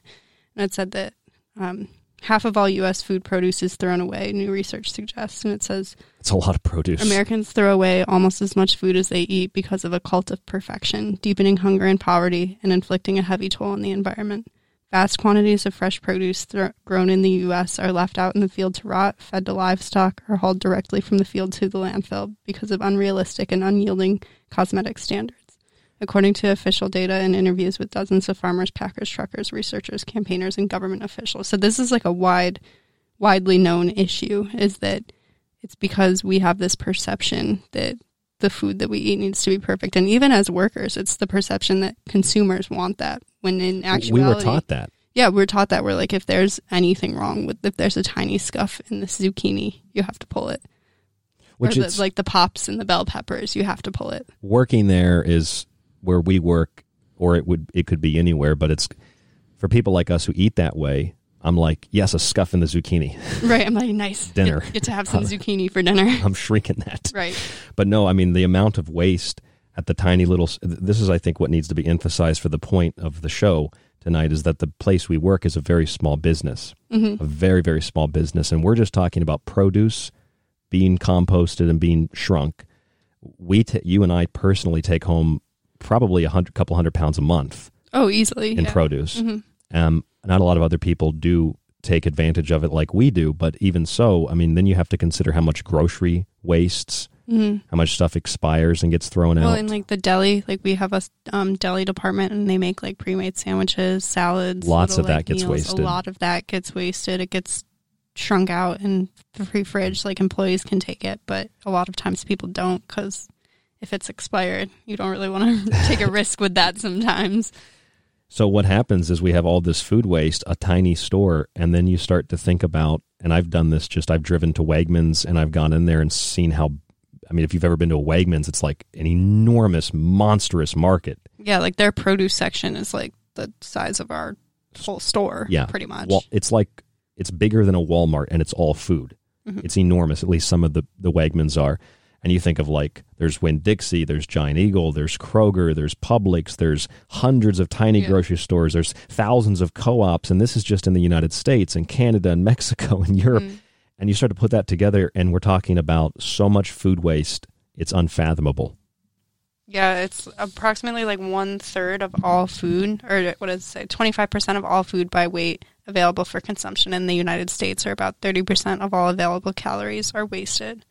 and it said that um, half of all U.S. food produce is thrown away. New research suggests, and it says It's a lot of produce. Americans throw away almost as much food as they eat because of a cult of perfection, deepening hunger and poverty and inflicting a heavy toll on the environment. Vast quantities of fresh produce grown in the U.S. are left out in the field to rot, fed to livestock, or hauled directly from the field to the landfill because of unrealistic and unyielding cosmetic standards. According to official data and interviews with dozens of farmers, packers, truckers, researchers, campaigners, and government officials. So this is like a wide, widely known issue is that it's because we have this perception that the food that we eat needs to be perfect. And even as workers, it's the perception that consumers want that when in actuality we were taught that. Yeah, we're taught that we're like if there's anything wrong with if there's a tiny scuff in the zucchini, you have to pull it. Which the, like the pops and the bell peppers, you have to pull it. working there is where we work or it would it could be anywhere but it's for people like us who eat that way i'm like yes a scuff in the zucchini Right. I'm like, nice. Dinner. Get, get to have some zucchini for dinner. i'm shrinking that Right. but no i mean the amount of waste at the tiny little this is i think what needs to be emphasized for the point of the show tonight is that the place we work is a very small business Mhm. a very very small business and we're just talking about produce being composted and being shrunk we t- you and i personally take home probably a hundred couple hundred pounds a month Oh, easily. in yeah. produce. Mhm. Um, not a lot of other people do take advantage of it like we do, but even so, I mean, then you have to consider how much grocery wastes, Mhm. how much stuff expires and gets thrown Well, out. Well, in like the deli, like we have a um, deli department, and they make like pre-made sandwiches, salads. Lots little, of that like, gets meals. wasted. A lot of that gets wasted. It gets shrunk out in the free fridge. Like employees can take it, but a lot of times people don't because if it's expired, you don't really want to take a risk with that sometimes. So what happens is we have all this food waste, a tiny store, and then you start to think about, and I've done this just, I've driven to Wegmans and I've gone in there and seen how, I mean, if you've ever been to a Wegmans, it's like an enormous, monstrous market. Yeah, like their produce section is like the size of our whole store. Yeah. pretty much. Well, it's like, it's bigger than a Walmart and it's all food. Mhm. It's enormous. At least some of the, the Wegmans are. And you think of like, there's Winn Dixie, there's Giant Eagle, there's Kroger, there's Publix, there's hundreds of tiny grocery stores, there's thousands of co ops. And this is just in the United States and Canada and Mexico and Europe. Mm. And you start to put that together, and we're talking about so much food waste, it's unfathomable. Yeah, it's approximately like one third of all food, or what does it say? Twenty five percent of all food by weight available for consumption in the United States, or about thirty percent of all available calories, are wasted.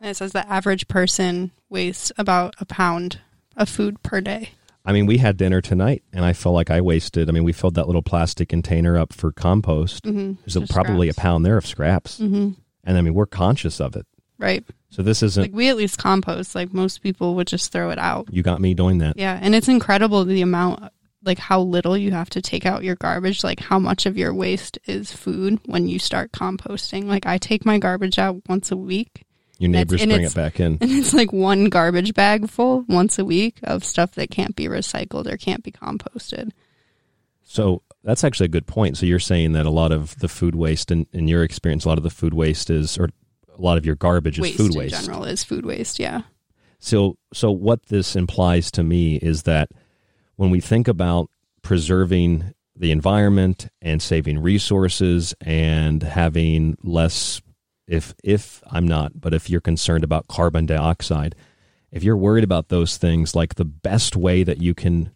And it says the average person wastes about a pound of food per day. I mean, we had dinner tonight, and I felt like I wasted. I mean, we filled that little plastic container up for compost. Mhm. There's a, probably a pound there of scraps, Mhm. and I mean, we're conscious of it. Right. So this isn't. Like we at least compost. Like most people would just throw it out. you got me doing that. Yeah, and it's incredible the amount, like how little you have to take out your garbage. Like how much of your waste is food when you start composting. Like I take my garbage out once a week. Your neighbors bring it back in. and it's like one garbage bag full once a week of stuff that can't be recycled or can't be composted. So that's actually a good point. So you're saying that a lot of the food waste, in, in your experience, a lot of the food waste is, or a lot of your garbage is waste food in waste. general is food waste. Yeah. So, so what this implies to me is that when we think about preserving the environment and saving resources and having less, if if I'm not, but if you're concerned about carbon dioxide, if you're worried about those things, like the best way that you can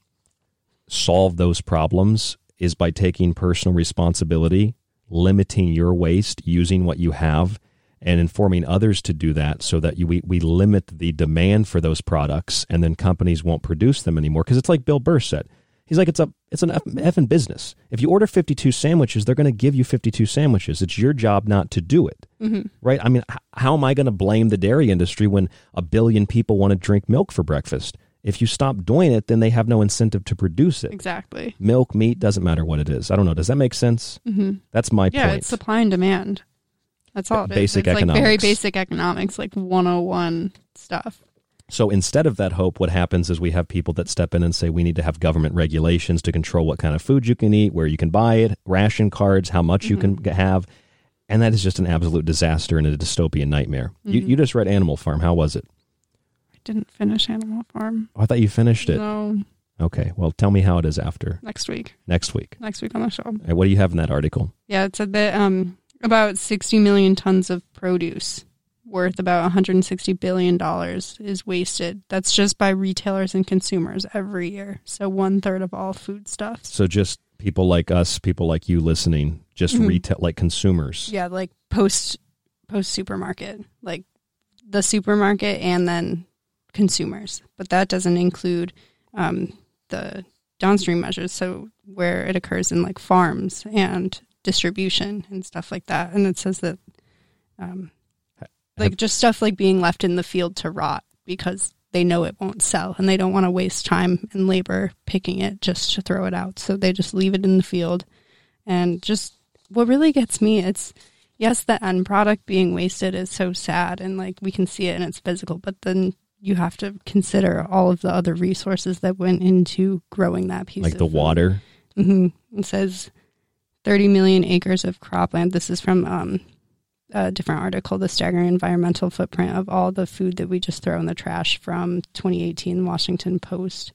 solve those problems is by taking personal responsibility, limiting your waste, using what you have, and informing others to do that so that you, we, we limit the demand for those products and then companies won't produce them anymore. Because it's like Bill Burr said. He's like, it's a it's an eff- effing business. If you order 52 sandwiches, they're going to give you 52 sandwiches. It's your job not to do it. Mhm. Right? I mean, h- how am I going to blame the dairy industry when a billion people want to drink milk for breakfast? If you stop doing it, then they have no incentive to produce it. Exactly. Milk, meat, doesn't matter what it is. I don't know. Does that make sense? Mhm. That's my yeah, point. it's supply and demand. That's all. it is. Basic it's Like very basic economics, like 101 stuff. So instead of that hope, what happens is we have people that step in and say we need to have government regulations to control what kind of food you can eat, where you can buy it, ration cards, how much you can have. And that is just an absolute disaster and a dystopian nightmare. You, Mhm. you just read Animal Farm. How was it? I didn't finish Animal Farm. Oh, I thought you finished it. No, Okay. Well, tell me how it is after next week. next week. Next week on the show. And what do you have in that article? Yeah, it said that um, about 60 million tons of produce worth about 160 billion dollars is wasted. That's just by retailers and consumers every year. So one third of all food foodstuffs. So just people like us, people like you listening, just Mhm. retail like consumers. Yeah, like post post supermarket, like the supermarket and then consumers. But that doesn't include um, the downstream measures. So where it occurs in like farms and distribution and stuff like that. And it says that um, like just stuff like being left in the field to rot because they know it won't sell and they don't want to waste time and labor picking it just to throw it out. So they just leave it in the field. And just what really gets me, it's yes, the end product being wasted is so sad and like we can see it and it's physical, but then you have to consider all of the other resources that went into growing that piece Like the food. water. hmm It says 30 million acres of cropland. This is from um, a different article, The Staggering Environmental Footprint of All the Food That We Just Throw in the Trash from 2018 Washington Post.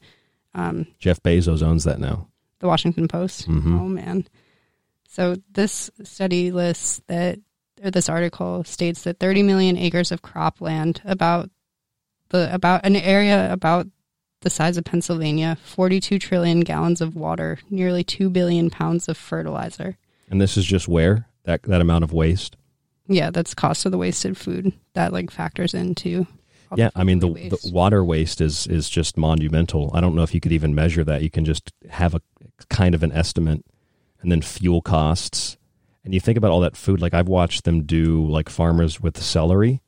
Um, Jeff Bezos owns that now. the Washington Post. Mhm. Oh, man. So this study lists that, or this article states that 30 million acres of cropland, about the about an area about the size of Pennsylvania, 42 trillion gallons of water, nearly 2 billion pounds of fertilizer. And this is just where that that amount of waste. Yeah, that's cost of the wasted food that like factors into. Yeah, I mean the, the water waste is is just monumental. I don't know if you could even measure that. You can just have a kind of an estimate, and then fuel costs. And you think about all that food. Like I've watched them do like farmers with celery,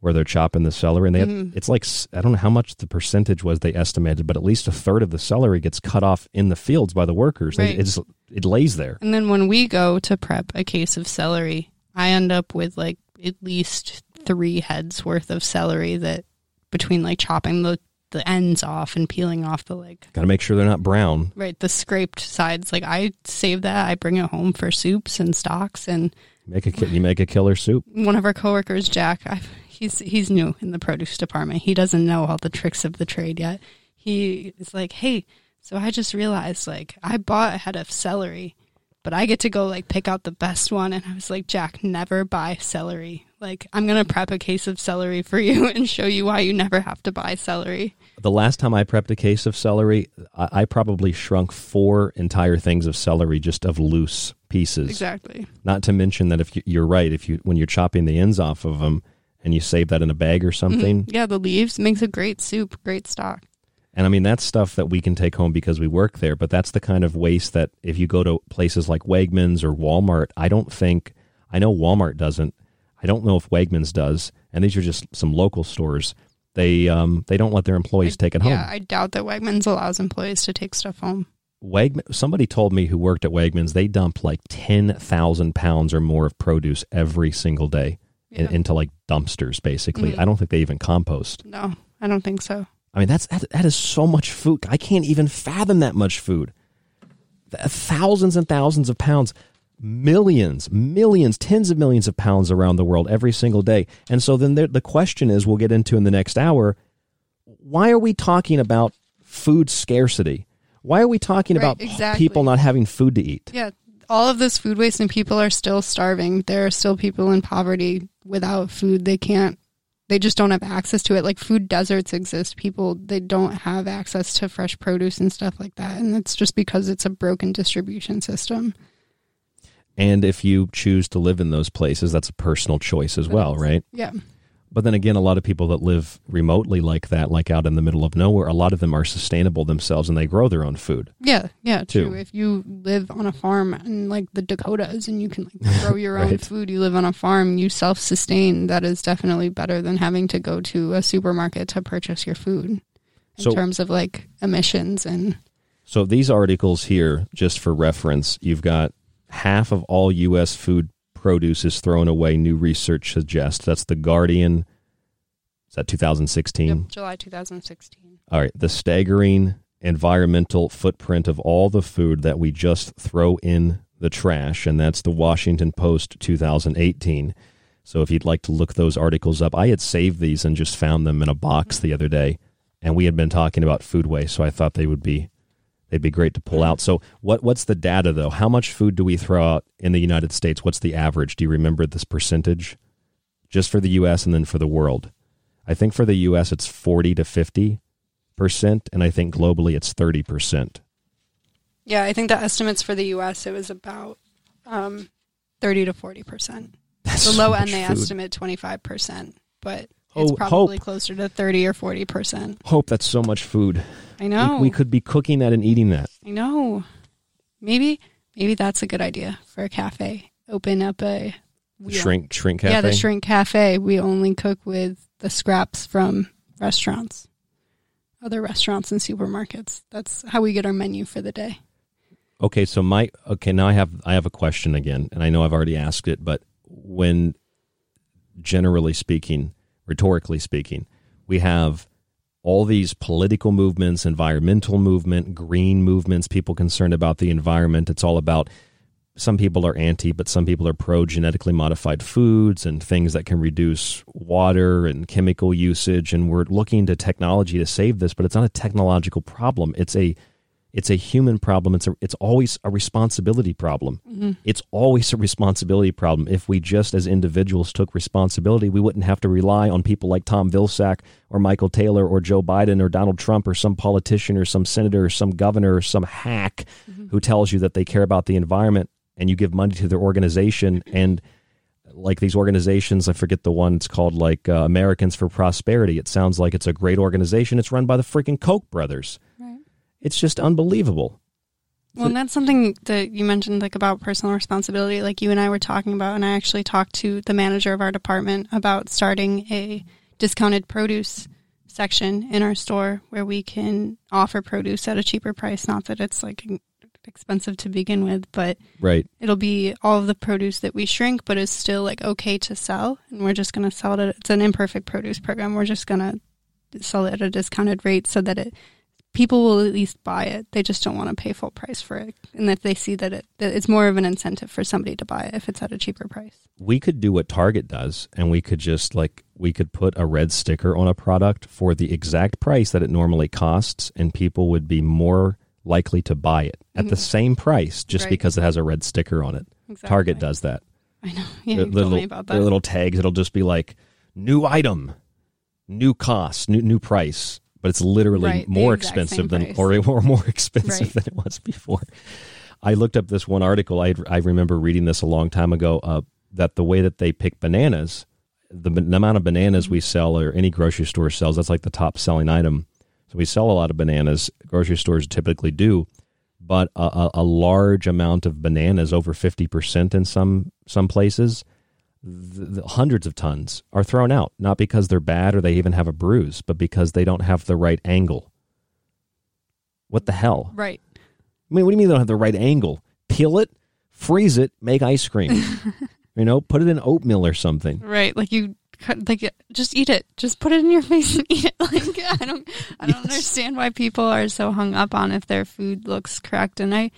where they're chopping the celery, and they have, Mhm. it's like I don't know how much the percentage was they estimated, but at least a third of the celery gets cut off in the fields by the workers. Right. It's it lays there. And then when we go to prep a case of celery, I end up with like at least three heads worth of celery that between like chopping the, the ends off and peeling off the like Got to make sure they're not brown. right the scraped sides. Like I save that, I bring it home for soups and stocks. And Make a you make a killer soup. one of our coworkers, Jack, I, he's he's new in the produce department. He doesn't know all the tricks of the trade yet. He is like, hey, so I just realized like I bought a head of celery, but I get to go like pick out the best one. And I was like, Jack, never buy celery Like, I'm going to prep a case of celery for you and show you why you never have to buy celery. The last time I prepped a case of celery, I, I probably shrunk four entire things of celery just of loose pieces. Exactly. Not to mention that if you, you're right, if you when you're chopping the ends off of them and you save that in a bag or something, Mhm. Yeah, the leaves makes a great soup, great stock. And I mean, that's stuff that we can take home because we work there, but that's the kind of waste that if you go to places like Wegmans or Walmart, I don't think, I know Walmart doesn't. I don't know if Wegmans does. And these are just some local stores. They, um, they don't let their employees take it home. Yeah, I doubt that Wegmans allows employees to take stuff home. Wegman, somebody told me who worked at Wegmans, they dump like 10,000 pounds or more of produce every single day in, into like dumpsters, basically. Mhm. I don't think they even compost. No, I don't think so. I mean, that's that, that is so much food. I can't even fathom that much food. Thousands and thousands of pounds, millions, millions, tens of millions of pounds around the world every single day. And so then there, the question is, we'll get into in the next hour, why are we talking about food scarcity? Why are we talking Right, about exactly. people not having food to eat? Yeah, all of this food waste and people are still starving. There are still people in poverty without food. They can't they just don't have access to it. Like food deserts exist. People they don't have access to fresh produce and stuff like that. And it's just because it's a broken distribution system. And if you choose to live in those places, that's a personal choice as well, right? Yeah. But then again, a lot of people that live remotely like that, like out in the middle of nowhere, a lot of them are sustainable themselves and they grow their own food. Yeah, yeah, Too. true. If you live on a farm in like the Dakotas and you can like grow your own food, you live on a farm, you self sustain, that is definitely better than having to go to a supermarket to purchase your food in So- terms of like emissions and So these articles here, just for reference, you've got half of all U.S. food produce is thrown away. New research suggests that's the Guardian. Is that 2016? July 2016. All right. The staggering environmental footprint of all the food that we just throw in the trash, and that's the Washington Post 2018. So if you'd like to look those articles up, I had saved these and just found them in a box mm-hmm. the other day, and we had been talking about food waste, so I thought they would be they'd be great to pull out. So what what's the data though? How much food do we throw out in the United States? What's the average? Do you remember this percentage? Just for the US and then for the world. I think for the US it's 40 to 50 percent, and I think globally it's 30 percent. Yeah, I think the estimates for the US it was about um, 30 to 40%. That's the low much end they food. estimate 25%, but it's oh, probably hope. closer to 30 or 40%. Hope that's so much food. I know. We, we could be cooking that and eating that. I know. Maybe maybe that's a good idea for a cafe. Open up a Shrink shrink cafe. Yeah, the shrink cafe. We only cook with the scraps from restaurants, other restaurants and supermarkets. That's how we get our menu for the day. Okay, so my okay now I have I have a question again, and I know I've already asked it, but when generally speaking, rhetorically speaking, we have all these political movements, environmental movement, green movements, people concerned about the environment. It's all about some people are anti, but some people are pro genetically modified foods and things that can reduce water and chemical usage. And we're looking to technology to save this, but it's not a technological problem. It's a it's a human problem. It's a, it's always a responsibility problem. Mhm. It's always a responsibility problem. If we just as individuals took responsibility, we wouldn't have to rely on people like Tom Vilsack or Michael Taylor or Joe Biden or Donald Trump or some politician or some senator or some governor or some hack who tells you that they care about the environment and you give money to their organization and like these organizations, I forget the one. It's called like uh, Americans for Prosperity. It sounds like it's a great organization. It's run by the freaking Koch brothers. It's just unbelievable. Well, and that's something that you mentioned, like about personal responsibility, like you and I were talking about. And I actually talked to the manager of our department about starting a discounted produce section in our store where we can offer produce at a cheaper price. Not that it's like expensive to begin with, but Right. it'll be all of the produce that we shrink, but is still like okay to sell. And we're just going to sell it. At, it's an imperfect produce program. We're just going to sell it at a discounted rate so that it people will at least buy it. They just don't want to pay full price for it. And if they see that it that it's more of an incentive for somebody to buy it if it's at a cheaper price. we could do what Target does, and we could just like we could put a red sticker on a product for the exact price that it normally costs, and people would be more likely to buy it at the Mhm. same price just Right. because it has a red sticker on it. Exactly. Target does that. I know. Yeah, Their little, about their that. little tags. It'll just be like new item, new cost, new new price, but it's literally Right, more expensive than or, or more expensive Right. than it was before. I looked up this one article. I I remember reading this a long time ago. Uh, that the way that they pick bananas, the, the amount of bananas we sell or any grocery store sells, that's like the top selling item. So we sell a lot of bananas. Grocery stores typically do, but a, a, a large amount of bananas, over fifty percent in some some places, the, the hundreds of tons are thrown out, not because they're bad or they even have a bruise, but because they don't have the right angle. What the hell? Right. I mean, what do you mean they don't have the right angle? Peel it, freeze it, make ice cream. you know, put it in oatmeal or something. Right. Like you cut- like just eat it. Just put it in your face and eat it. Like I don't I don't understand why people are so hung up on if their food looks correct. And I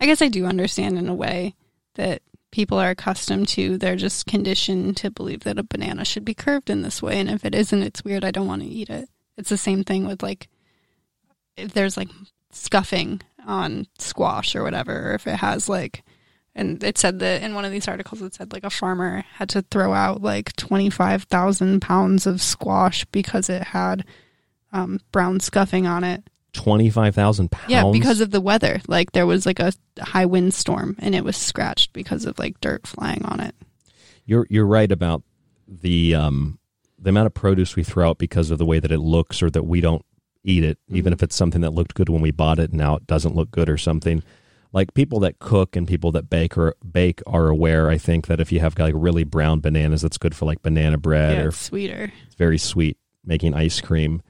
I guess I do understand in a way that people are accustomed to they're just conditioned to believe that a banana should be curved in this way and if it isn't it's weird. I don't want to eat it. It's the same thing with like if there's like scuffing on squash or whatever, or if it has like, and it said that in one of these articles, it said like a farmer had to throw out like 25,000 pounds of squash because it had um, brown scuffing on it. Twenty five thousand pounds. Yeah, because of the weather. Like there was like a high windstorm and it was scratched because of like dirt flying on it. You're you're right about the um the amount of produce we throw out because of the way that it looks or that we don't eat it, even if it's something that looked good when we bought it and now it doesn't look good or something. Like people that cook and people that bake or bake are aware, I think, that if you have like really brown bananas, that's good for like banana bread yeah, or sweeter. it's very sweet making ice cream.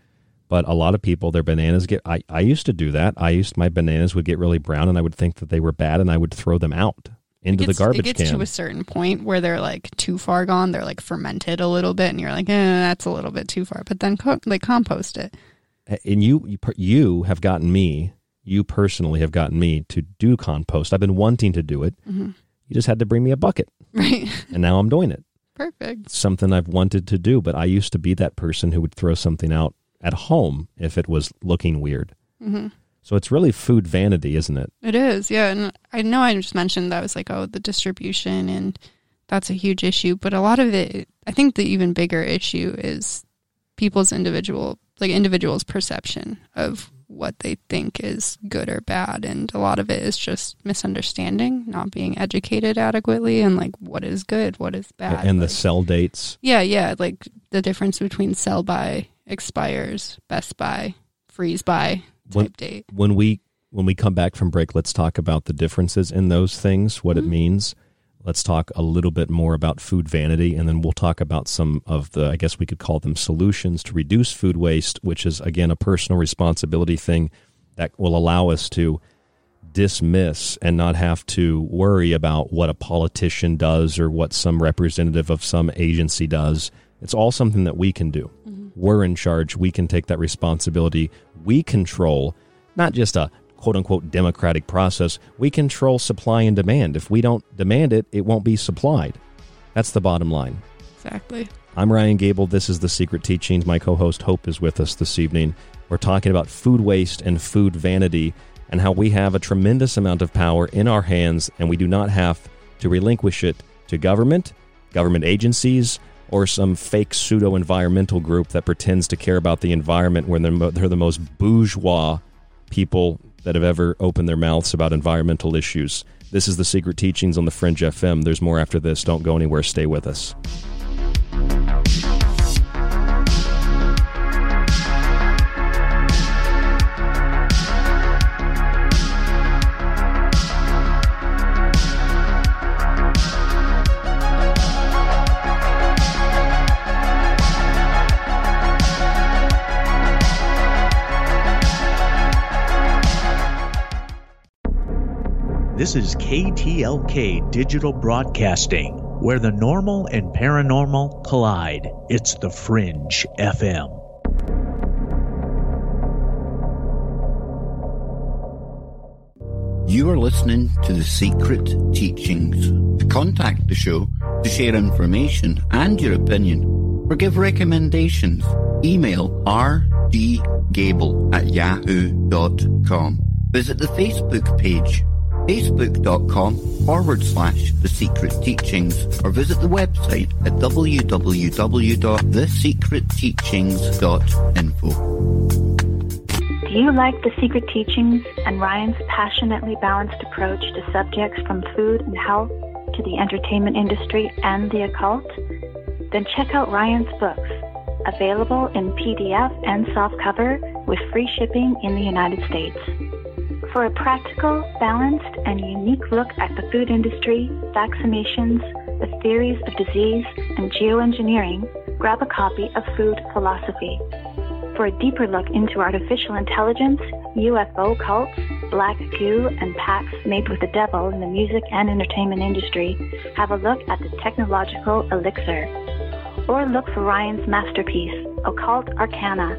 But a lot of people, their bananas get. I, I used to do that. I used my bananas would get really brown, and I would think that they were bad, and I would throw them out into gets, the garbage it gets can. to a certain point where they're like too far gone. They're like fermented a little bit, and you're like, eh, that's a little bit too far. But then cook, like compost it. and you, you you have gotten me you personally have gotten me to do compost i've been wanting to do it Mhm. you just had to bring me a bucket Right. and now i'm doing it Perfect. Something i've wanted to do but i used to be that person who would throw something out at home if it was looking weird hmm so it's really food vanity isn't it It is, yeah. And I know I just mentioned that was like, oh, the distribution, and that's a huge issue. But a lot of it, I think the even bigger issue is people's individual, like individuals' perception of what they think is good or bad. And a lot of it is just misunderstanding, not being educated adequately, and like what is good, what is bad. and the sell dates Yeah, yeah, like the difference between sell by, expires, best by, freeze by type when, date. when we when we come back from break let's talk about the differences in those things what Mm-hmm. it means let's talk a little bit more about food vanity and then we'll talk about some of the i guess we could call them solutions to reduce food waste which is again a personal responsibility thing that will allow us to dismiss and not have to worry about what a politician does or what some representative of some agency does. It's all something that we can do. We're in charge. We can take that responsibility. We control not just a quote unquote democratic process, we control supply and demand. If we don't demand it, it won't be supplied. That's the bottom line. Exactly. I'm Ryan Gable. This is The Secret Teachings. My co host Hope is with us this evening. We're talking about food waste and food vanity and how we have a tremendous amount of power in our hands and we do not have to relinquish it to government, government agencies, or some fake pseudo environmental group that pretends to care about the environment when they're, they're the most bourgeois people that have ever opened their mouths about environmental issues. This is The Secret Teachings on the Fringe FM. There's more after this. Don't go anywhere. Stay with us. This is KTLK Digital Broadcasting, where the normal and paranormal collide. It's the Fringe FM. You are listening to The Secret Teachings. To contact the show, to share information and your opinion, or give recommendations, email rdgable at yahoo.com. Visit the Facebook page facebook.com forward slash The Secret Teachings, or visit the website at www.thesecretteachings.info. Do you like The Secret Teachings and Ryan's passionately balanced approach to subjects from food and health to the entertainment industry and the occult? Then check out Ryan's books, available in PDF and softcover with free shipping in the United States. For a practical, balanced, and unique look at the food industry, vaccinations, the theories of disease, and geoengineering, grab a copy of Food Philosophy. For a deeper look into artificial intelligence, UFO cults, black goo, and pacts made with the devil in the music and entertainment industry, have a look at the technological elixir. Or look for Ryan's masterpiece, Occult Arcana,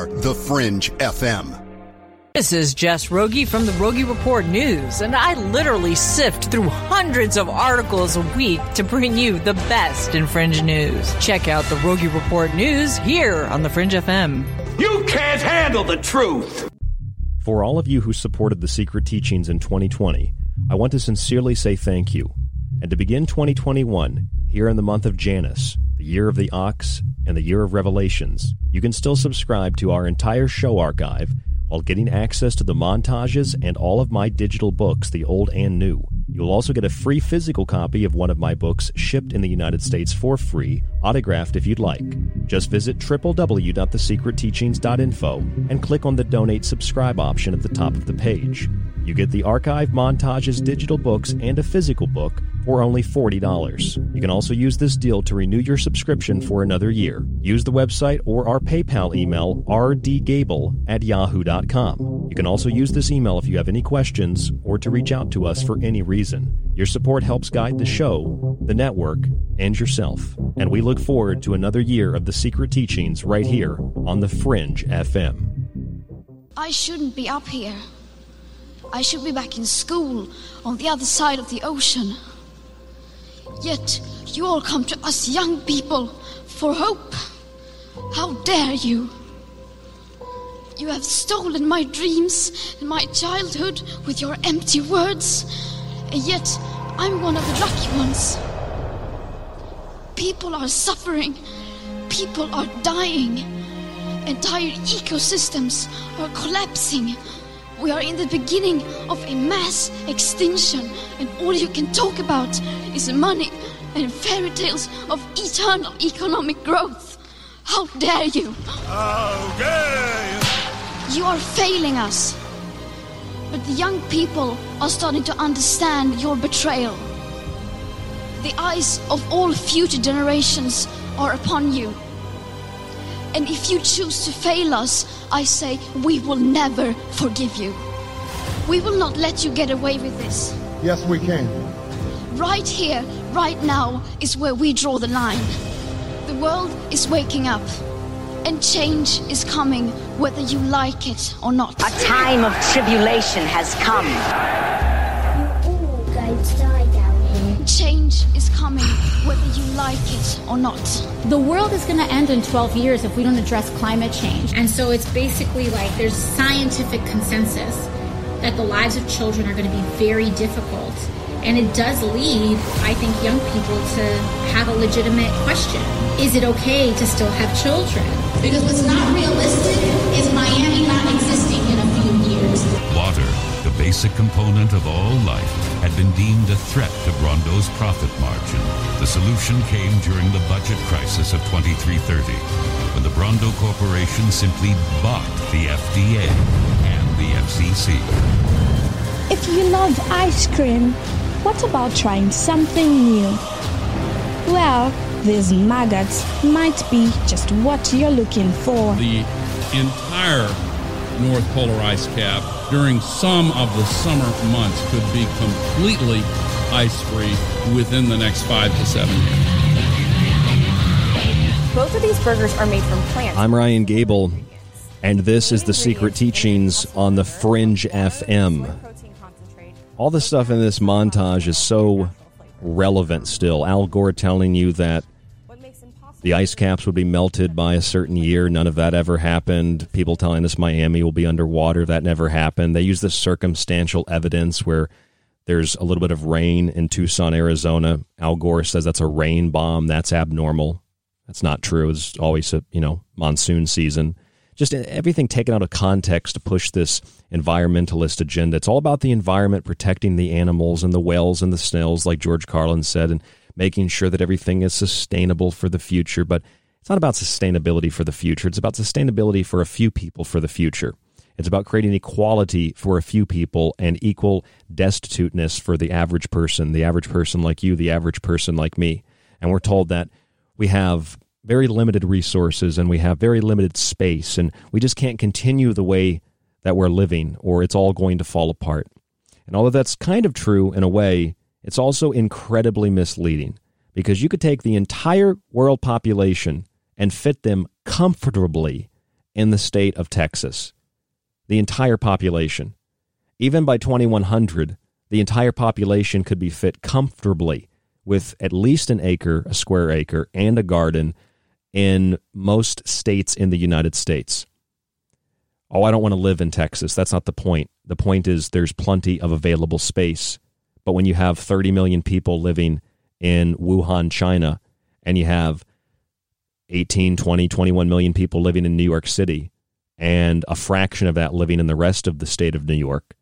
the Fringe FM. This is Jess Rogie from the Rogie Report News, and I literally sift through hundreds of articles a week to bring you the best in Fringe news. Check out the Rogie Report News here on the Fringe FM. You can't handle the truth! For all of you who supported the secret teachings in 2020, I want to sincerely say thank you. And to begin 2021, here in the month of Janus, the year of the ox, and the year of revelations, you can still subscribe to our entire show archive while getting access to the montages and all of my digital books, the old and new. You'll also get a free physical copy of one of my books shipped in the United States for free, autographed if you'd like. Just visit www.thesecretteachings.info and click on the donate subscribe option at the top of the page. You get the archive montages, digital books, and a physical book for only $40. You can also use this deal to renew your subscription for another year. Use the website or our PayPal email, rdgable at yahoo.com. You can also use this email if you have any questions or to reach out to us for any reason. Your support helps guide the show, the network, and yourself. And we look forward to another year of the secret teachings right here on The Fringe FM. I shouldn't be up here. I should be back in school on the other side of the ocean. Yet you all come to us young people for hope. How dare you? You have stolen my dreams and my childhood with your empty words, and yet I'm one of the lucky ones. People are suffering, people are dying, entire ecosystems are collapsing. We are in the beginning of a mass extinction, and all you can talk about is money and fairy tales of eternal economic growth. How dare you! How dare you! You are failing us. But the young people are starting to understand your betrayal. The eyes of all future generations are upon you. And if you choose to fail us, I say we will never forgive you. We will not let you get away with this. Yes, we can. Right here, right now, is where we draw the line. The world is waking up, and change is coming whether you like it or not. A time of tribulation has come. Change is coming whether you like it or not. The world is going to end in 12 years if we don't address climate change. And so it's basically like there's scientific consensus that the lives of children are going to be very difficult. And it does lead, I think, young people to have a legitimate question. Is it okay to still have children? Because what's not realistic is Miami basic component of all life, had been deemed a threat to Brawndo's profit margin. The solution came during the budget crisis of 2330, when the Brondo Corporation simply bought the FDA and the FCC. If you love ice cream, what about trying something new? Well, these maggots might be just what you're looking for. The entire North Polar ice cap during some of the summer months could be completely ice free within the next five to seven years. Both of these burgers are made from plants. I'm Ryan Gable, and this is the Secret Teachings on the Fringe FM. All the stuff in this montage is so relevant still. Al Gore telling you that the ice caps would be melted by a certain year. None of that ever happened. People telling us Miami will be underwater. That never happened. They use this circumstantial evidence where there's a little bit of rain in Tucson, Arizona. Al Gore says that's a rain bomb. That's abnormal. That's not true. It's always a you know monsoon season. Just everything taken out of context to push this environmentalist agenda. It's all about the environment, protecting the animals and the whales and the snails, like George Carlin said, and making sure that everything is sustainable for the future. But it's not about sustainability for the future. It's about sustainability for a few people for the future. It's about creating equality for a few people and equal destituteness for the average person, the average person like you, the average person like me. And we're told that we have very limited resources and we have very limited space and we just can't continue the way that we're living or it's all going to fall apart. And although that's kind of true in a way, it's also incredibly misleading because you could take the entire world population and fit them comfortably in the state of Texas. The entire population. Even by 2100, the entire population could be fit comfortably with at least an acre, a square acre, and a garden in most states in the United States. Oh, I don't want to live in Texas. That's not the point. The point is there's plenty of available space but when you have 30 million people living in Wuhan, China, and you have 18, 20, 21 million people living in New York City, and a fraction of that living in the rest of the state of New York,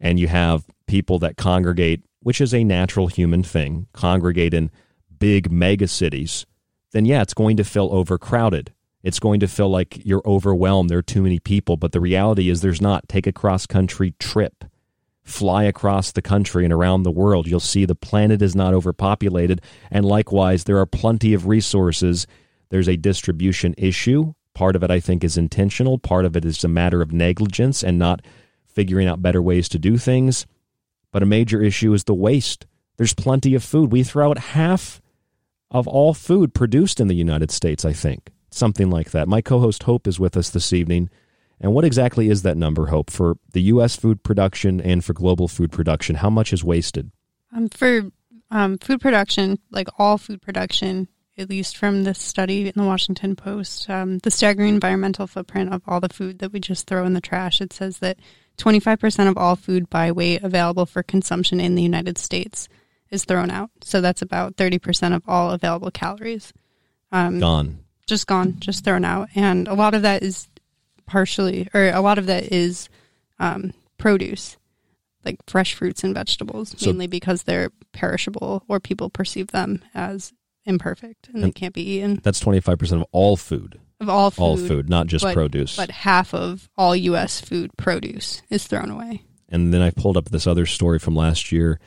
and you have people that congregate, which is a natural human thing, congregate in big mega cities, then yeah, it's going to feel overcrowded. It's going to feel like you're overwhelmed. There are too many people. But the reality is, there's not. Take a cross country trip fly across the country and around the world, you'll see the planet is not overpopulated. And likewise, there are plenty of resources. There's a distribution issue. Part of it, I think, is intentional. Part of it is a matter of negligence and not figuring out better ways to do things. But a major issue is the waste. There's plenty of food. We throw out half of all food produced in the United States, I think. Something like that. My co host Hope is with us this evening. And what exactly is that number, Hope, for the U.S. food production and for global food production? How much is wasted? Um, for um, food production, like all food production, at least from this study in the Washington Post, um, the staggering environmental footprint of all the food that we just throw in the trash, it says that 25% of all food by weight available for consumption in the United States is thrown out. So that's about 30% of all available calories. Um, gone. Just gone, just thrown out. And a lot of that is partially, or a lot of that is um, produce, like fresh fruits and vegetables, so, mainly because they're perishable or people perceive them as imperfect and, and they can't be eaten. That's 25% of all food. Of all food. All food, not just but, produce. But half of all U.S. food produce is thrown away. And then I pulled up this other story from last year.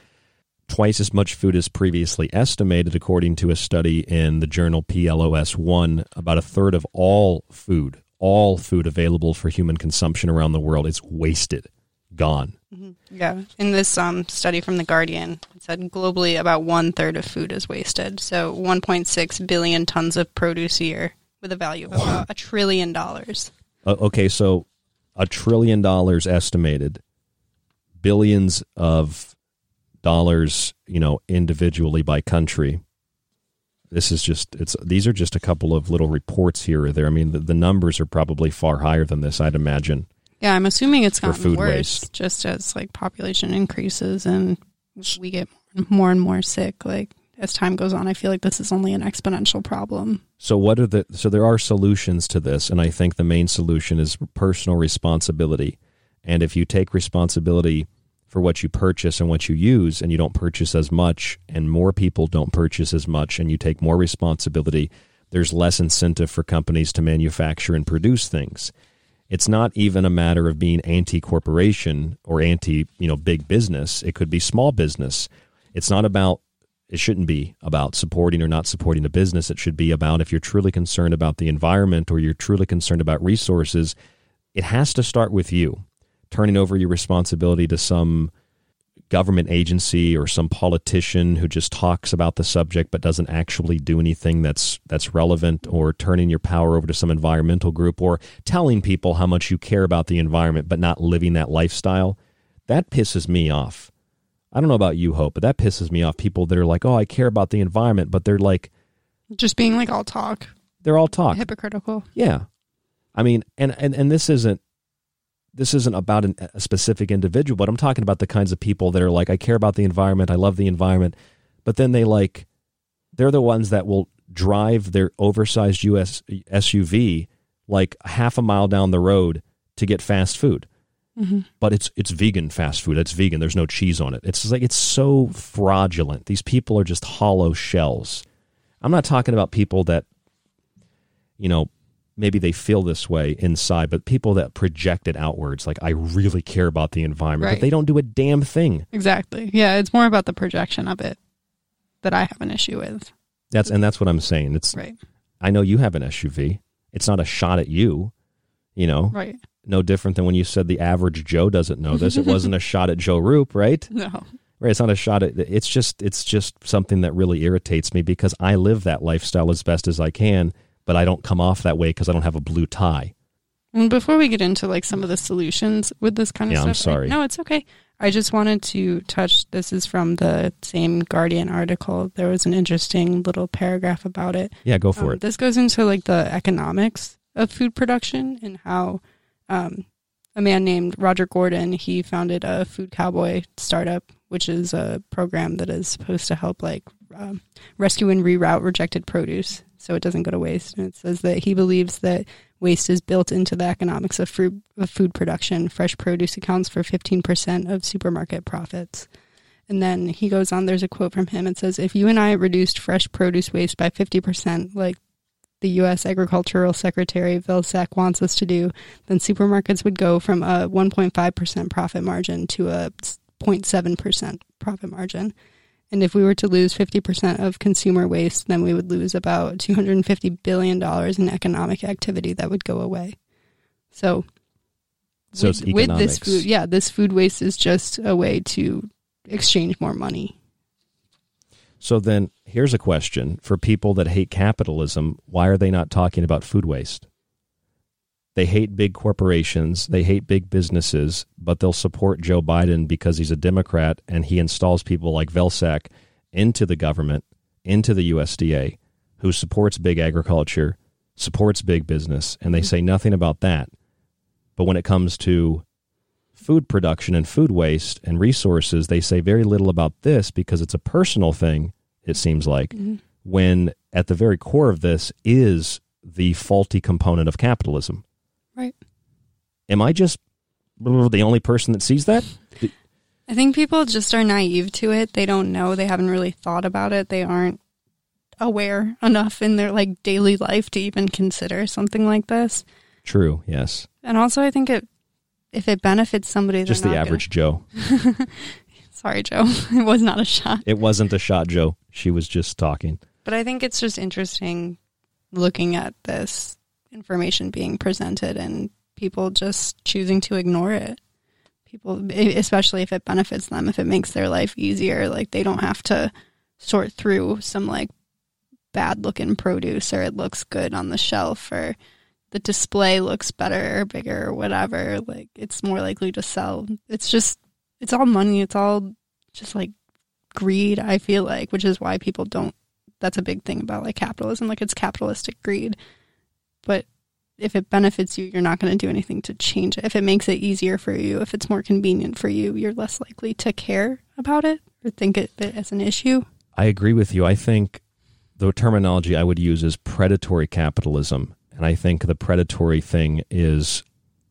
Twice as much food as previously estimated, according to a study in the journal PLOS One. About a third of all food, all food available for human consumption around the world. It's wasted, gone. Mm-hmm. Yeah. In this um, study from The Guardian, it said globally about one third of food is wasted. So 1.6 billion tons of produce a year with a value of about a trillion dollars. Uh, okay, so a trillion dollars estimated, billions of dollars, you know, individually by country this is just it's these are just a couple of little reports here or there. I mean, the, the numbers are probably far higher than this. I'd imagine. Yeah, I'm assuming it's gotten food worse waste. just as like population increases and we get more and more sick. Like as time goes on, I feel like this is only an exponential problem. So what are the so there are solutions to this, and I think the main solution is personal responsibility. And if you take responsibility for what you purchase and what you use, and you don't purchase as much, and more people don't purchase as much, and you take more responsibility, there's less incentive for companies to manufacture and produce things. It's not even a matter of being anti corporation or anti, you know, big business. It could be small business. It's not about it shouldn't be about supporting or not supporting a business. It should be about if you're truly concerned about the environment or you're truly concerned about resources, it has to start with you. Turning over your responsibility to some government agency or some politician who just talks about the subject but doesn't actually do anything that's that's relevant or turning your power over to some environmental group or telling people how much you care about the environment but not living that lifestyle that pisses me off. I don't know about you hope but that pisses me off. People that are like oh i care about the environment but they're like Just being like all talk, they're all talk. Hypocritical. yeah. I mean and and, and this isn't this isn't about an, a specific individual, but I'm talking about the kinds of people that are like, I care about the environment, I love the environment, but then they like, they're the ones that will drive their oversized US SUV like half a mile down the road to get fast food. Mhm. But it's it's vegan fast food. It's vegan. There's no cheese on it. It's like it's so fraudulent. These people are just hollow shells. I'm not talking about people that you know maybe they feel this way inside, but people that project it outwards, like I really care about the environment, Right. but they don't do a damn thing. Exactly. Yeah, it's more about the projection of it that I have an issue with. That's and that's what I'm saying. It's Right. I know you have an SUV. It's not a shot at you, you know. Right. No different than when you said the average Joe doesn't know this. It wasn't a shot at Joe Rupe, right? No. Right. It's not a shot at. It's just it's just something that really irritates me because I live that lifestyle as best as I can, but I don't come off that way because I don't have a blue tie. And before we get into like some of the solutions with this kind of Yeah, stuff, I'm sorry. no, it's okay. I just wanted to touch. This is from the same Guardian article. There was an interesting little paragraph about it. Yeah, go for Um, it. This goes into like the economics of food production and how um, a man named Roger Gordon he founded a Food Cowboy startup, which is a program that is supposed to help like um, rescue and reroute rejected produce so it doesn't go to waste. And it says that he believes that waste is built into the economics of food, of food production. Fresh produce accounts for 15% of supermarket profits. And then he goes on, there's a quote from him. It says, If you and I reduced fresh produce waste by 50%, like the U.S. Agricultural Secretary Vilsack wants us to do, then supermarkets would go from a 1.5% profit margin to a 0.7% profit margin. And if we were to lose 50% of consumer waste, then we would lose about $250 billion in economic activity that would go away. So, So with, with this food, yeah, this food waste is just a way to exchange more money. So then here's a question for people that hate capitalism why are they not talking about food waste? They hate big corporations, they hate big businesses, but they'll support Joe Biden because he's a Democrat and he installs people like Vilsack into the government, into the USDA, who supports big agriculture, supports big business, and they say nothing about that. But when it comes to food production and food waste and resources, they say very little about this because it's a personal thing, it seems like, Mhm. when at the very core of this is the faulty component of capitalism. Right. Am I just the only person that sees that? I think people just are naive to it. They don't know. They haven't really thought about it. They aren't aware enough in their like daily life to even consider something like this. True, yes. And also, I think it if it benefits somebody, Just the not gonna- average Joe. Sorry, Joe. It was not a shot. It wasn't a shot, Joe. She was just talking. But I think it's just interesting looking at this information being presented and people just choosing to ignore it. People, especially if it benefits them, if it makes their life easier, like they don't have to sort through some like bad looking produce or it looks good on the shelf or the display looks better or bigger or whatever. Like it's more likely to sell. It's just, it's all money. It's all just like greed, I feel like, which is why people don't that's a big thing about like capitalism like it's capitalistic greed but if it benefits you you're not going to do anything to change it if it makes it easier for you if it's more convenient for you you're less likely to care about it or think of it as an issue I agree with you. I think the terminology I would use is predatory capitalism. And I think the predatory thing is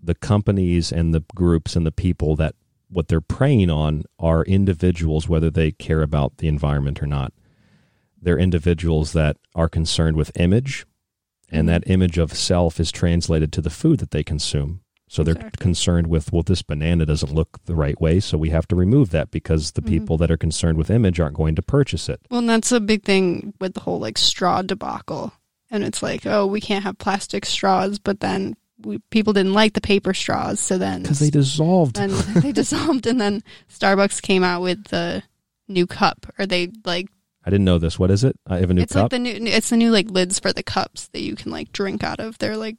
the companies and the groups and the people that what they're preying on are individuals, whether they care about the environment or not. They're individuals that are concerned with image, and that image of self is translated to the food that they consume. So they're Exactly. concerned with, well, this banana doesn't look the right way, so we have to remove that because the Mhm. people that are concerned with image aren't going to purchase it. Well, and that's a big thing with the whole like straw debacle. And it's like, oh, we can't have plastic straws, but then we, people didn't like the paper straws, so then Because they dissolved. and they dissolved, and then Starbucks came out with the new cup, or they like I didn't know this. What is it? I have a new it's cup. like the new it's the new like lids for the cups that you can like drink out of. They're like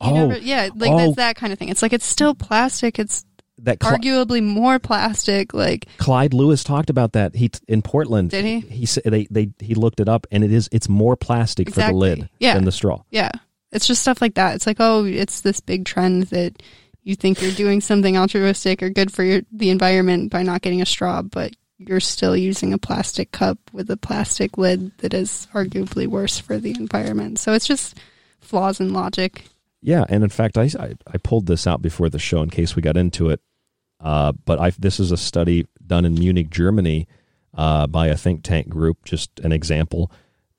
oh, never- yeah, like oh, that kind of thing. It's like it's still plastic. It's that Cl- arguably more plastic. Like Clyde Lewis talked about that. He in Portland. Did he? He said they, they he looked it up, and it is it's more plastic for the lid Yeah. than the straw. Yeah. It's just stuff like that. It's like, oh, it's this big trend that you think you're doing something altruistic or good for your, the environment by not getting a straw, but you're still using a plastic cup with a plastic lid that is arguably worse for the environment. So it's just flaws in logic. Yeah, and in fact, I, I I pulled this out before the show in case we got into it. Uh, but I this is a study done in Munich, Germany, uh, by a think tank group. Just an example: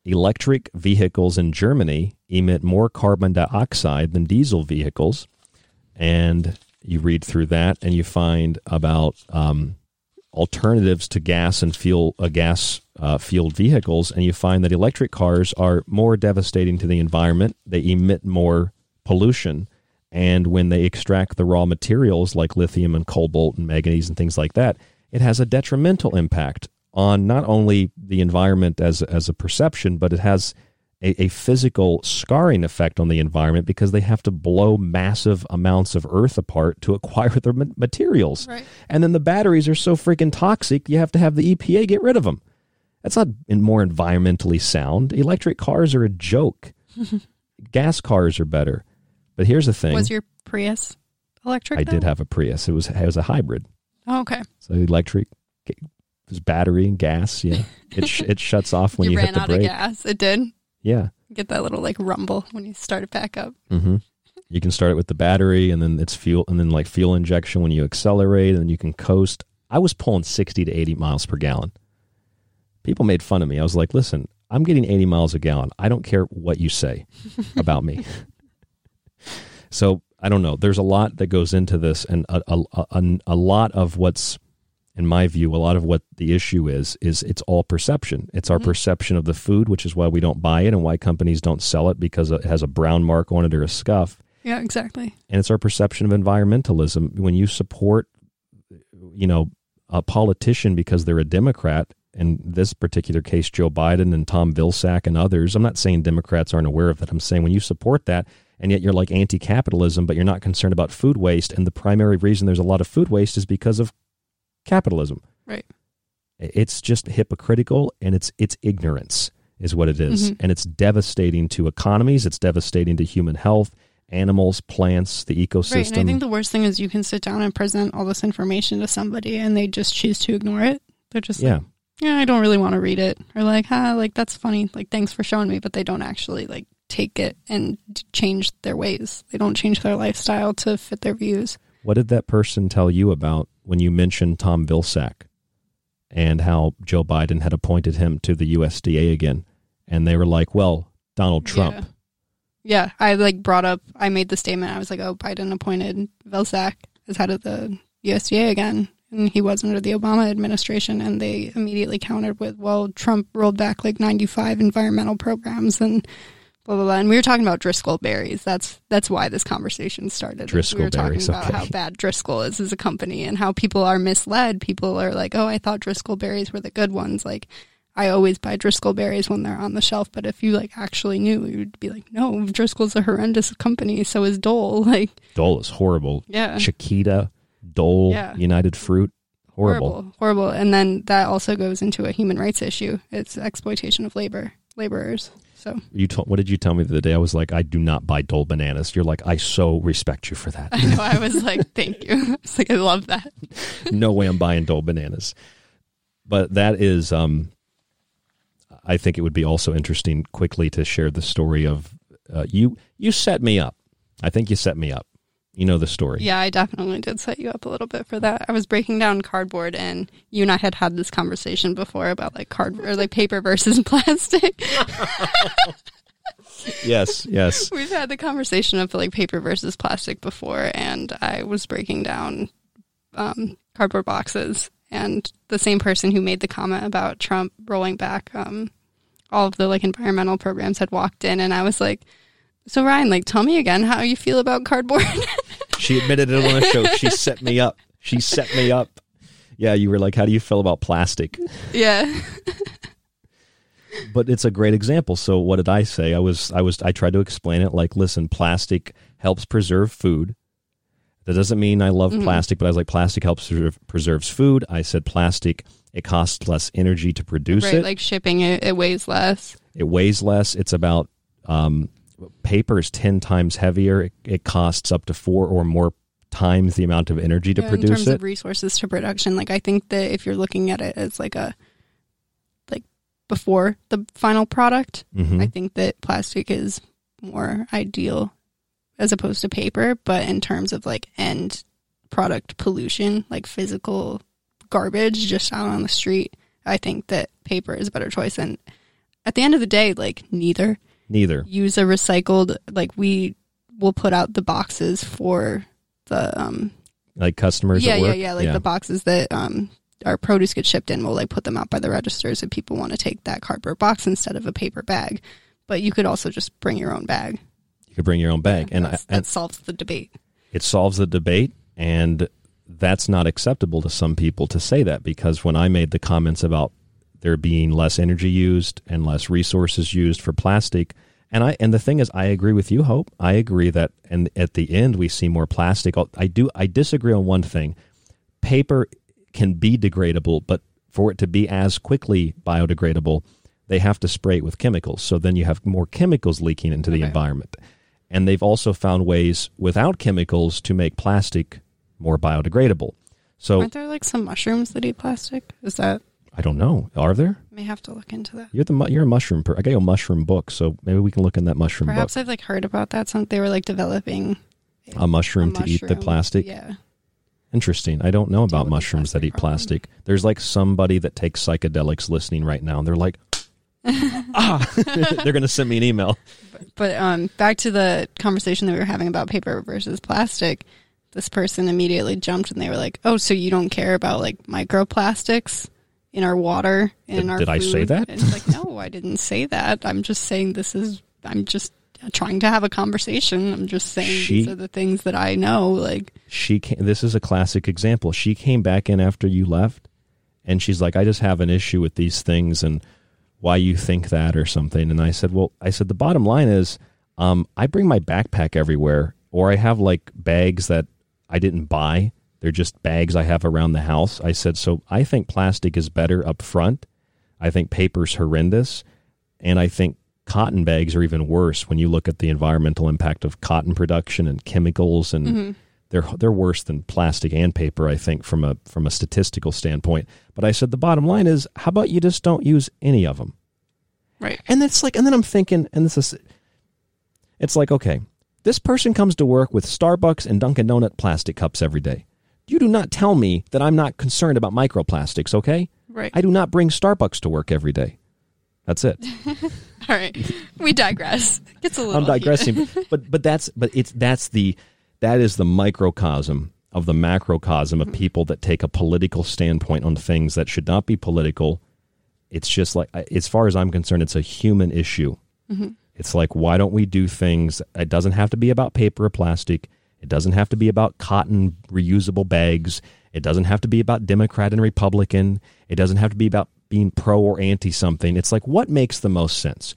electric vehicles in Germany emit more carbon dioxide than diesel vehicles, and you read through that and you find about um, alternatives to gas and fuel uh, gas uh, fueled vehicles, and you find that electric cars are more devastating to the environment. They emit more pollution, and when they extract the raw materials like lithium and cobalt and manganese and things like that, it has a detrimental impact on not only the environment as as a perception, but it has a, a physical scarring effect on the environment because they have to blow massive amounts of earth apart to acquire their materials. Right. And then the batteries are so freaking toxic, you have to have the EPA get rid of them. That's not more environmentally sound. Electric cars are a joke. Gas cars are better. But here's the thing. Was your Prius electric? I though? did have a Prius. It was it was a hybrid. Oh, okay. So electric it was battery and gas, yeah. It sh- it shuts off when you, you, ran hit the out brake. of gas. It did. Yeah. Get that little like rumble when you start it back up. hmm You can start it with the battery, and then it's fuel, and then like fuel injection when you accelerate, and then you can coast. I was pulling sixty to eighty miles per gallon. People made fun of me. I was like, "Listen, I'm getting eighty miles a gallon. I don't care what you say about me." so I don't know. There's a lot that goes into this, and a, a, a, a lot of what's, in my view, a lot of what the issue is is it's all perception. It's our mm-hmm. perception of the food, which is why we don't buy it, and why companies don't sell it because it has a brown mark on it or a scuff Yeah, exactly. and it's our perception of environmentalism. When you support, you know, a politician because they're a Democrat, in this particular case, Joe Biden and Tom Vilsack and others. I'm not saying Democrats aren't aware of that. I'm saying when you support that, and yet you're like anti-capitalism, but you're not concerned about food waste, and the primary reason there's a lot of food waste is because of capitalism. Right. It's just hypocritical, and it's it's ignorance is what it is. Mhm. and it's devastating to economies. It's devastating to human health, animals, plants, the ecosystem. Right. And I think the worst thing is you can sit down and present all this information to somebody and they just choose to ignore it. They're just yeah. like, yeah, I don't really want to read it. Or like, huh, like that's funny. Like, thanks for showing me. But they don't actually like take it and change their ways. They don't change their lifestyle to fit their views. What did that person tell you about when you mentioned Tom Vilsack and how Joe Biden had appointed him to the USDA again? And they were like, well, Donald Trump. Yeah. Yeah, I like brought up. I made the statement. I was like, "Oh, Biden appointed Vilsack as head of the USDA again, and he was under the Obama administration." And they immediately countered with, "Well, Trump rolled back like ninety-five environmental programs and blah blah blah." And we were talking about Driscoll berries. That's that's why this conversation started. Driscoll we were talking berries, about okay. how bad Driscoll is as a company and how people are misled. People are like, "Oh, I thought Driscoll berries were the good ones." Like. I always buy Driscoll berries when they're on the shelf, but if you like actually knew, you'd be like, "No, Driscoll's a horrendous company. So is Dole." Like Dole is horrible. Yeah. Chiquita, Dole, Yeah. United Fruit, horrible. horrible, horrible. And then that also goes into a human rights issue. It's exploitation of labor, laborers. So You told, what did you tell me the other day? I was like, I do not buy Dole bananas. You're like, I so respect you for that. I know I was like, "Thank you." I was like, "I love that." no way I'm buying Dole bananas. But that is, um, I think it would be also interesting quickly to share the story of uh, you. You set me up. I think you set me up You know the story. Yeah, I definitely did set you up a little bit for that. I was breaking down cardboard, and you and I had had this conversation before about like cardboard or like paper versus plastic. yes, yes. We've had the conversation of like paper versus plastic before, and I was breaking down um, cardboard boxes, and the same person who made the comment about Trump rolling back um, all of the like environmental programs had walked in, and I was like, "So Ryan, like, tell me again how you feel about cardboard." she admitted it on the show. She set me up. She set me up. Yeah, you were like, "How do you feel about plastic?" Yeah. but it's a great example. So what did I say? I was I was I tried to explain it like, listen, plastic helps preserve food. That doesn't mean I love Mhm. plastic, but I was like, plastic helps preserve, preserves food. I said plastic it costs less energy to produce right, it. like shipping it, it weighs less. It weighs less. It's about um, paper is ten times heavier. It, it costs up to four or more times the amount of energy to Yeah, in produce terms it. of resources to production, like I think that if you're looking at it as like a like before the final product, Mhm. I think that plastic is more ideal as opposed to paper. But in terms of like end product pollution, like physical garbage just out on the street, I think that paper is a better choice. And at the end of the day, like neither Neither. use a recycled like we will put out the boxes for the um Like customers. yeah yeah yeah like the boxes that um our produce gets shipped in we'll like put them out by the registers if people want to take that cardboard box instead of a paper bag but you could also just bring your own bag You could bring your own bag, and, I, and that solves the debate it solves the debate and that's not acceptable to some people to say that because when i made the comments about there being less energy used and less resources used for plastic. And i and the thing is i agree with you hope. I agree that and at the end we see more plastic. I do i disagree on one thing. Paper can be degradable but for it to be as quickly biodegradable they have to spray it with chemicals. So then you have more chemicals leaking into the environment. And they've also found ways without chemicals to make plastic more biodegradable. So aren't there like some mushrooms that eat plastic? Is that I don't know. Are there? may have to look into that You're the mu- you're a mushroom. Per- I got you a mushroom book, so maybe we can look in that mushroom perhaps book. i've like heard about that some they were like developing A mushroom a to eat the plastic. yeah Interesting. I don't know about mushrooms that eat plastic. There's like somebody that takes psychedelics listening right now, and they're like, ah, they're going to send me an email. But um, back to the conversation that we were having about paper versus plastic. This person immediately jumped and they were like, "Oh, so you don't care about like microplastics in our water in Did- our did I say that? And it's like, no, I didn't say that. I'm just saying this is. I'm just trying to have a conversation. I'm just saying She- these are the things that I know. Like, she came, this is a classic example she came back in after you left and she's like i just have an issue with these things and why you think that or something and i said well i said the bottom line is um, i bring my backpack everywhere or i have like bags that i didn't buy they're just bags i have around the house i said so i think plastic is better up front i think paper's horrendous and i think cotton bags are even worse when you look at the environmental impact of cotton production and chemicals and Mhm. they're they're worse than plastic and paper, I think, from a from a statistical standpoint. But I said the bottom line is, how about you just don't use any of them? right? And it's like, and then I'm thinking, and this is, it's like, okay, this person comes to work with Starbucks and Dunkin' Donut plastic cups every day. You do not tell me that I'm not concerned about microplastics, okay? Right. I do not bring Starbucks to work every day. That's it. All right, we digress. Gets a little. I'm digressing, but but that's but it's that's the that is the microcosm of the macrocosm of people that take a political standpoint on things that should not be political. It's just like, as far as I'm concerned, it's a human issue. Mhm. It's like, why don't we do things? It doesn't have to be about paper or plastic. It doesn't have to be about cotton reusable bags. It doesn't have to be about Democrat and Republican. It doesn't have to be about being pro or anti something. It's like, what makes the most sense?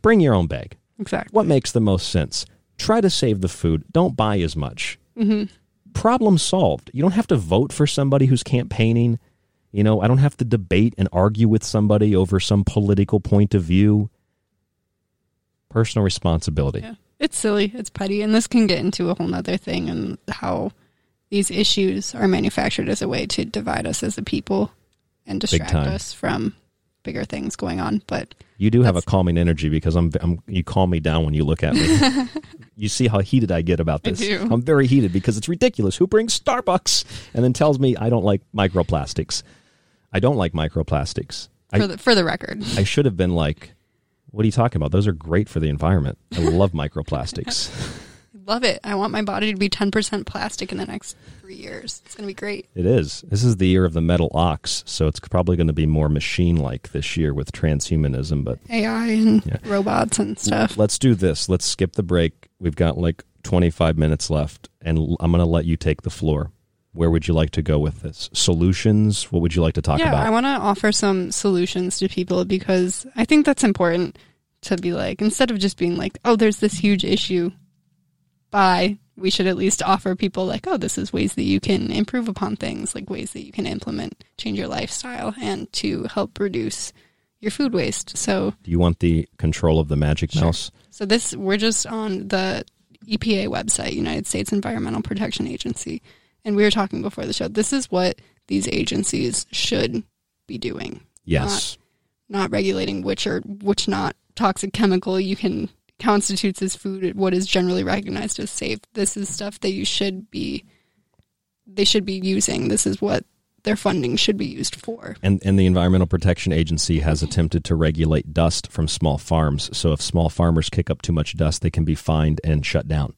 Bring your own bag. Exactly. What makes the most sense? Try to save the food. Don't buy as much. hmm Problem solved. You don't have to vote for somebody who's campaigning. You know, I don't have to debate and argue with somebody over some political point of view. Personal responsibility. Yeah. It's silly. It's petty, and this can get into a whole nother thing and how these issues are manufactured as a way to divide us as a people and distract us from bigger things going on. But You do have a calming energy because I'm, I'm you calm me down when you look at me. you see how heated I get about I this. do. I'm very heated because it's ridiculous. Who brings Starbucks and then tells me I don't like microplastics? I don't like microplastics. for I, the for the record, I should have been like, what are you talking about? Those are great for the environment. I love microplastics. love it. I want my body to be ten percent plastic in the next three years. It's gonna be great. It is. This is the year of the metal ox, so it's probably going to be more machine like this year with transhumanism. But AI and Yeah. robots and stuff. let's do this. Let's skip the break. We've got like 25 minutes left, and I'm going to let you take the floor. Where would you like to go with this? Solutions? What would you like to talk yeah, about? I want to offer some solutions to people because I think that's important to be like instead of just being like, oh, there's this huge issue. Bye. We should at least offer people like, oh, this is ways that you can improve upon things, like ways that you can implement, change your lifestyle, and to help reduce your food waste. So do you want the control of the magic mouse? So this we're just on the EPA website, United States Environmental Protection Agency, and we were talking before the show. This is what these agencies should be doing. Yes. Not, not regulating which or which not toxic chemical you can constitutes as food what is generally recognized as safe. This is stuff that you should be they should be using. This is what their funding should be used for. And, and the Environmental Protection Agency has attempted to regulate dust from small farms. So if small farmers kick up too much dust, they can be fined and shut down.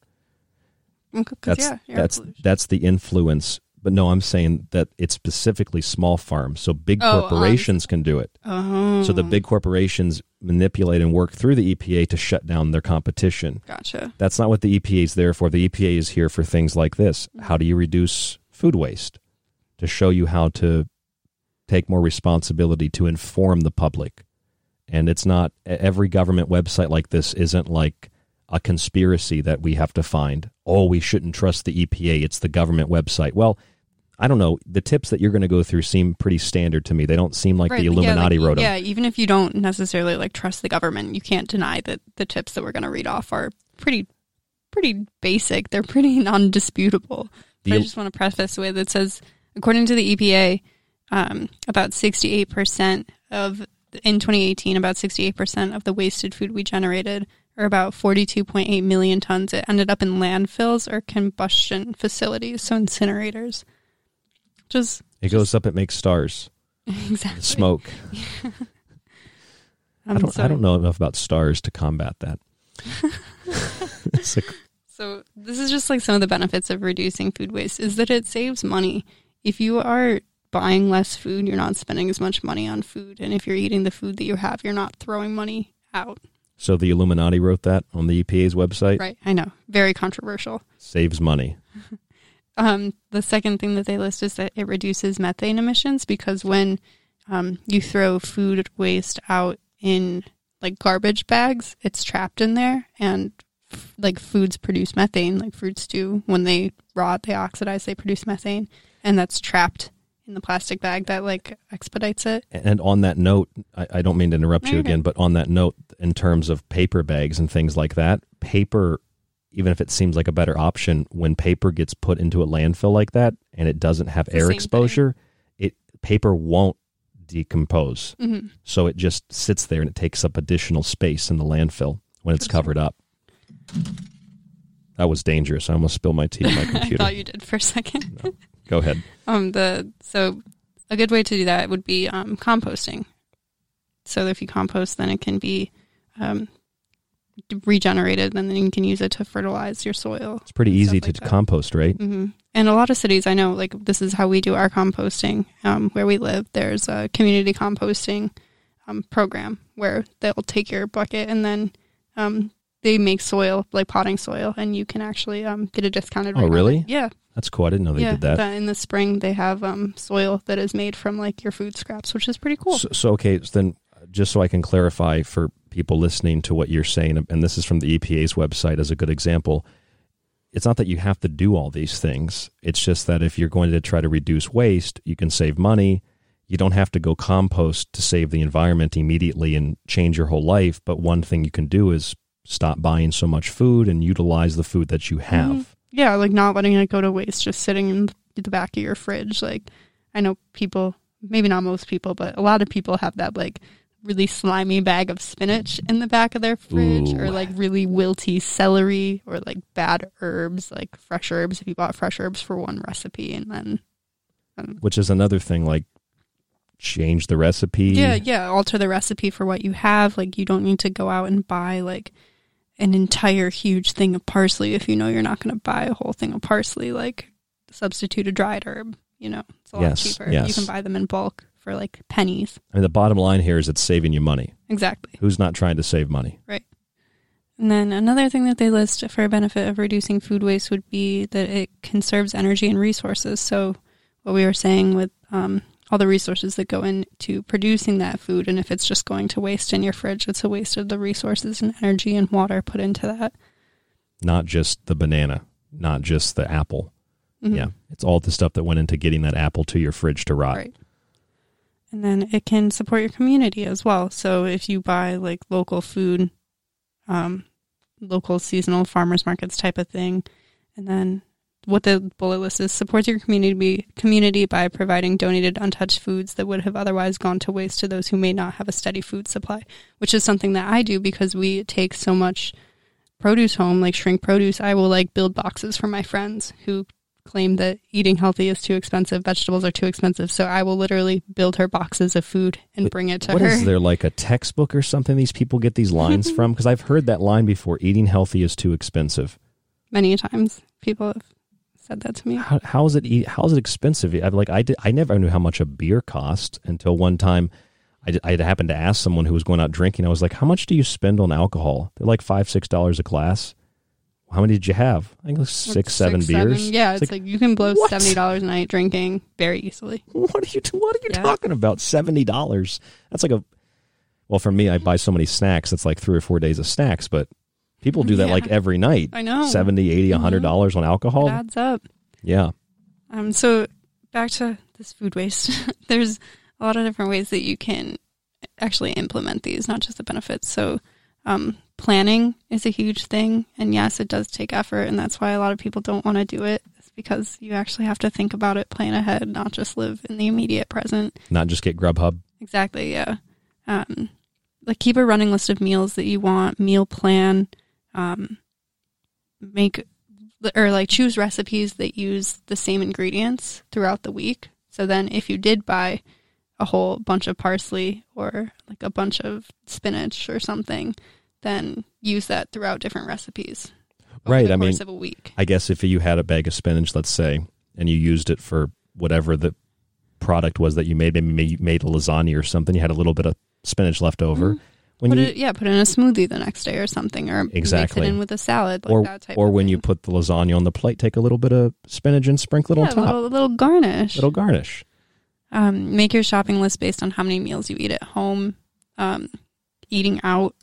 That's yeah, that's pollution. that's the influence. But no, I'm saying that it's specifically small farms. So big Oh, on- corporations can do it. Oh. So the big corporations manipulate and work through the EPA to shut down their competition. Gotcha. That's not what the EPA is there for. The EPA is here for things like this. How do you reduce food waste? To show you how to take more responsibility to inform the public. And it's not every government website like this isn't like a conspiracy that we have to find. Oh, we shouldn't trust the EPA. It's the government website. Well, I don't know. The tips that you're going to go through seem pretty standard to me. They don't seem like Right, the yeah, Illuminati like, wrote them. Yeah, even if you don't necessarily like trust the government, you can't deny that the tips that we're going to read off are pretty, pretty basic. They're pretty non-disputable. But I just want to preface with it says, according to the EPA, um, about sixty-eight percent of in 2018, about sixty-eight percent of the wasted food we generated, or about forty-two point eight million tons, it ended up in landfills or combustion facilities, so incinerators. Just It goes up, it makes stars. exactly Smoke. I Um, don't. I don't know enough about stars to combat that. Like- So this is just like some of the benefits of reducing food waste is that it saves money. If you are buying less food, you're not spending as much money on food, and if you're eating the food that you have, you're not throwing money out. So the Illuminati wrote that on the EPA's website. Right? I know, very controversial. Saves money. Um, the second thing that they list is that it reduces methane emissions because when um, you throw food waste out in like garbage bags, it's trapped in there, and f- like foods produce methane, like fruits do. When they rot, they oxidize, they produce methane, and that's trapped in the plastic bag that like expedites it. And on that note, I, I don't mean to interrupt you again, but on that note, in terms of paper bags and things like that, paper, even if it seems like a better option, when paper gets put into a landfill like that and it doesn't have air same thing. exposure, it paper won't decompose. Mhm. So it just sits there and it takes up additional space in the landfill when it's covered up. That was dangerous. I almost spilled my tea on my I computer. thought you did for a second. Go ahead. Um, the so a good way to do that would be um, composting. So if you compost, then it can be um, regenerated, and then you can use it to fertilize your soil. It's pretty easy to compost, right? hmm And a lot of cities, I know, like this is how we do our composting um, where we live. There's a community composting um, program where they'll take your bucket and then um, they make soil, like potting soil, and you can actually um, get a discounted. Oh, rate on it. really? Yeah. That's cool. I didn't know they yeah, did that. in the spring they have um, soil that is made from like your food scraps, which is pretty cool. So, so okay, so then just so I can clarify for people listening to what you're saying, and this is from the EPA's website as a good example. It's not that you have to do all these things. It's just that if you're going to try to reduce waste, you can save money. You don't have to go compost to save the environment immediately and change your whole life. But one thing you can do is stop buying so much food and utilize the food that you have. Mhm. Yeah, like not letting it go to waste, just sitting in the back of your fridge. Like I know people maybe not most people, but a lot of people have that like really slimy bag of spinach in the back of their fridge Ooh. or like really wilty celery or like bad herbs, like fresh herbs. If you bought fresh herbs for one recipe and then um, Which is another thing, like change the recipe. Yeah, yeah. Alter the recipe for what you have. Like you don't need to go out and buy like an entire huge thing of parsley if you know you're not going to buy a whole thing of parsley. Like substitute a dried herb. You know, it's a lot Yes, cheaper. yes. You can buy them in bulk for like pennies. I mean, the bottom line here is it's saving you money. Exactly. Who's not trying to save money? Right. And then another thing that they list for a benefit of reducing food waste would be that it conserves energy and resources. So, what we were saying with um, all the resources that go into producing that food, and if it's just going to waste in your fridge, it's a waste of the resources and energy and water put into that. Not just the banana, not just the apple. Mhm. Yeah, it's all the stuff that went into getting that apple to your fridge to rot. Right. And then it can support your community as well. So if you buy like local food, um, local seasonal farmers markets type of thing, and then what the bullet list is supports your community community by providing donated untouched foods that would have otherwise gone to waste to those who may not have a steady food supply, which is something that I do because we take so much produce home, like shrink produce. I will like build boxes for my friends who claim that eating healthy is too expensive, vegetables are too expensive. So I will literally build her boxes of food and bring it to What her. is there like a textbook or something these people get these lines from? Because I've heard that line before. Eating healthy is too expensive. Many times people have said that to me. How, how is it? How is it expensive? I like I did. I never knew how much a beer cost until one time. I, I had happened to ask someone who was going out drinking. I was like, "How much do you spend on alcohol?" They're like five, six dollars a glass. How many did you have? I think it was six, seven Six, beers. Yeah, it's, like, you can blow what? seventy dollars a night drinking very easily. What are you? What are you Yeah. talking about? Seventy dollars. That's like a. Well, for me, I buy so many snacks. It's like three or four days of snacks. But people do that Yeah. like every night. I know. 70 80 Mhm. hundred dollars on alcohol. It adds up. Yeah. Um, so back to this food waste. There's a lot of different ways that you can actually implement these, not just the benefits. So um, planning is a huge thing, and yes, it does take effort, and that's why a lot of people don't want to do it. It's because you actually have to think about it, plan ahead, not just live in the immediate present. Not just get Grubhub. Exactly, yeah. Um, like keep a running list of meals that you want, meal plan, um, make or like choose recipes that use the same ingredients throughout the week. So then if you did buy a whole bunch of parsley or like a bunch of spinach or something, then use that throughout different recipes. right. I mean, of a week. I guess if you had a bag of spinach, let's say, and you used it for whatever the product was that you made, maybe you made a lasagna or something, you had a little bit of spinach left over. When put you, it, yeah, put it in a smoothie the next day or something, or Exactly. mix it in with a salad, like or or when you put the lasagna on the plate, take a little bit of spinach and sprinkle it yeah, on a top. little, little garnish. Little garnish. Um, make your shopping list based on how many meals you eat at home. Um, eating out.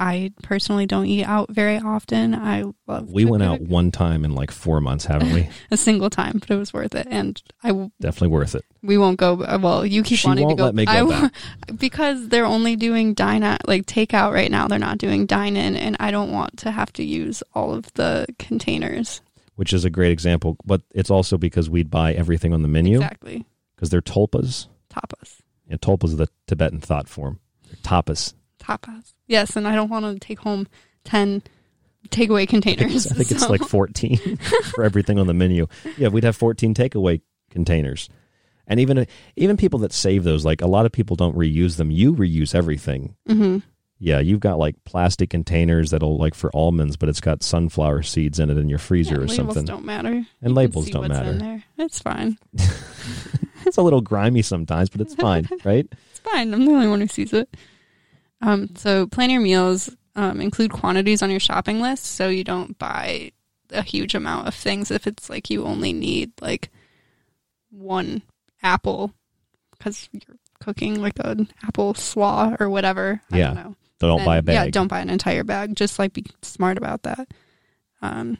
I personally don't eat out very often. I love We went out one time in like four months, haven't we? a single time, but it was worth it. And I w- Definitely worth it. we won't go. Uh, well, you keep She wanting to go. let me go I, because they're only doing dine out, like takeout right now. They're not doing dine in, and I don't want to have to use all of the containers. which is a great example. But it's also because we'd buy everything on the menu. Exactly. Because they're tulpas. Tapas. Yeah, tulpas is the Tibetan thought form. They're tapas. Tapas. Yes, and I don't want to take home ten takeaway I think, containers. I think it's like 14 for everything on the menu. Yeah, we'd have 14 takeaway containers. And even even people that save those, like a lot of people don't reuse them. You reuse everything. Mhm. Yeah, you've got like plastic containers that'll like for almonds, but it's got sunflower seeds in it in your freezer Yeah, or labels something. don't matter. You And can labels don't what's matter. In there. It's fine. it's a little grimy sometimes, but it's fine, right? It's fine. I'm the only one who sees it. Um, so plan your meals. Um, include quantities on your shopping list so you don't buy a huge amount of things if it's like you only need like one apple because you're cooking like an apple slaw or whatever. I Yeah. don't know. So don't buy a bag. Yeah, don't buy an entire bag. Just like be smart about that. Um,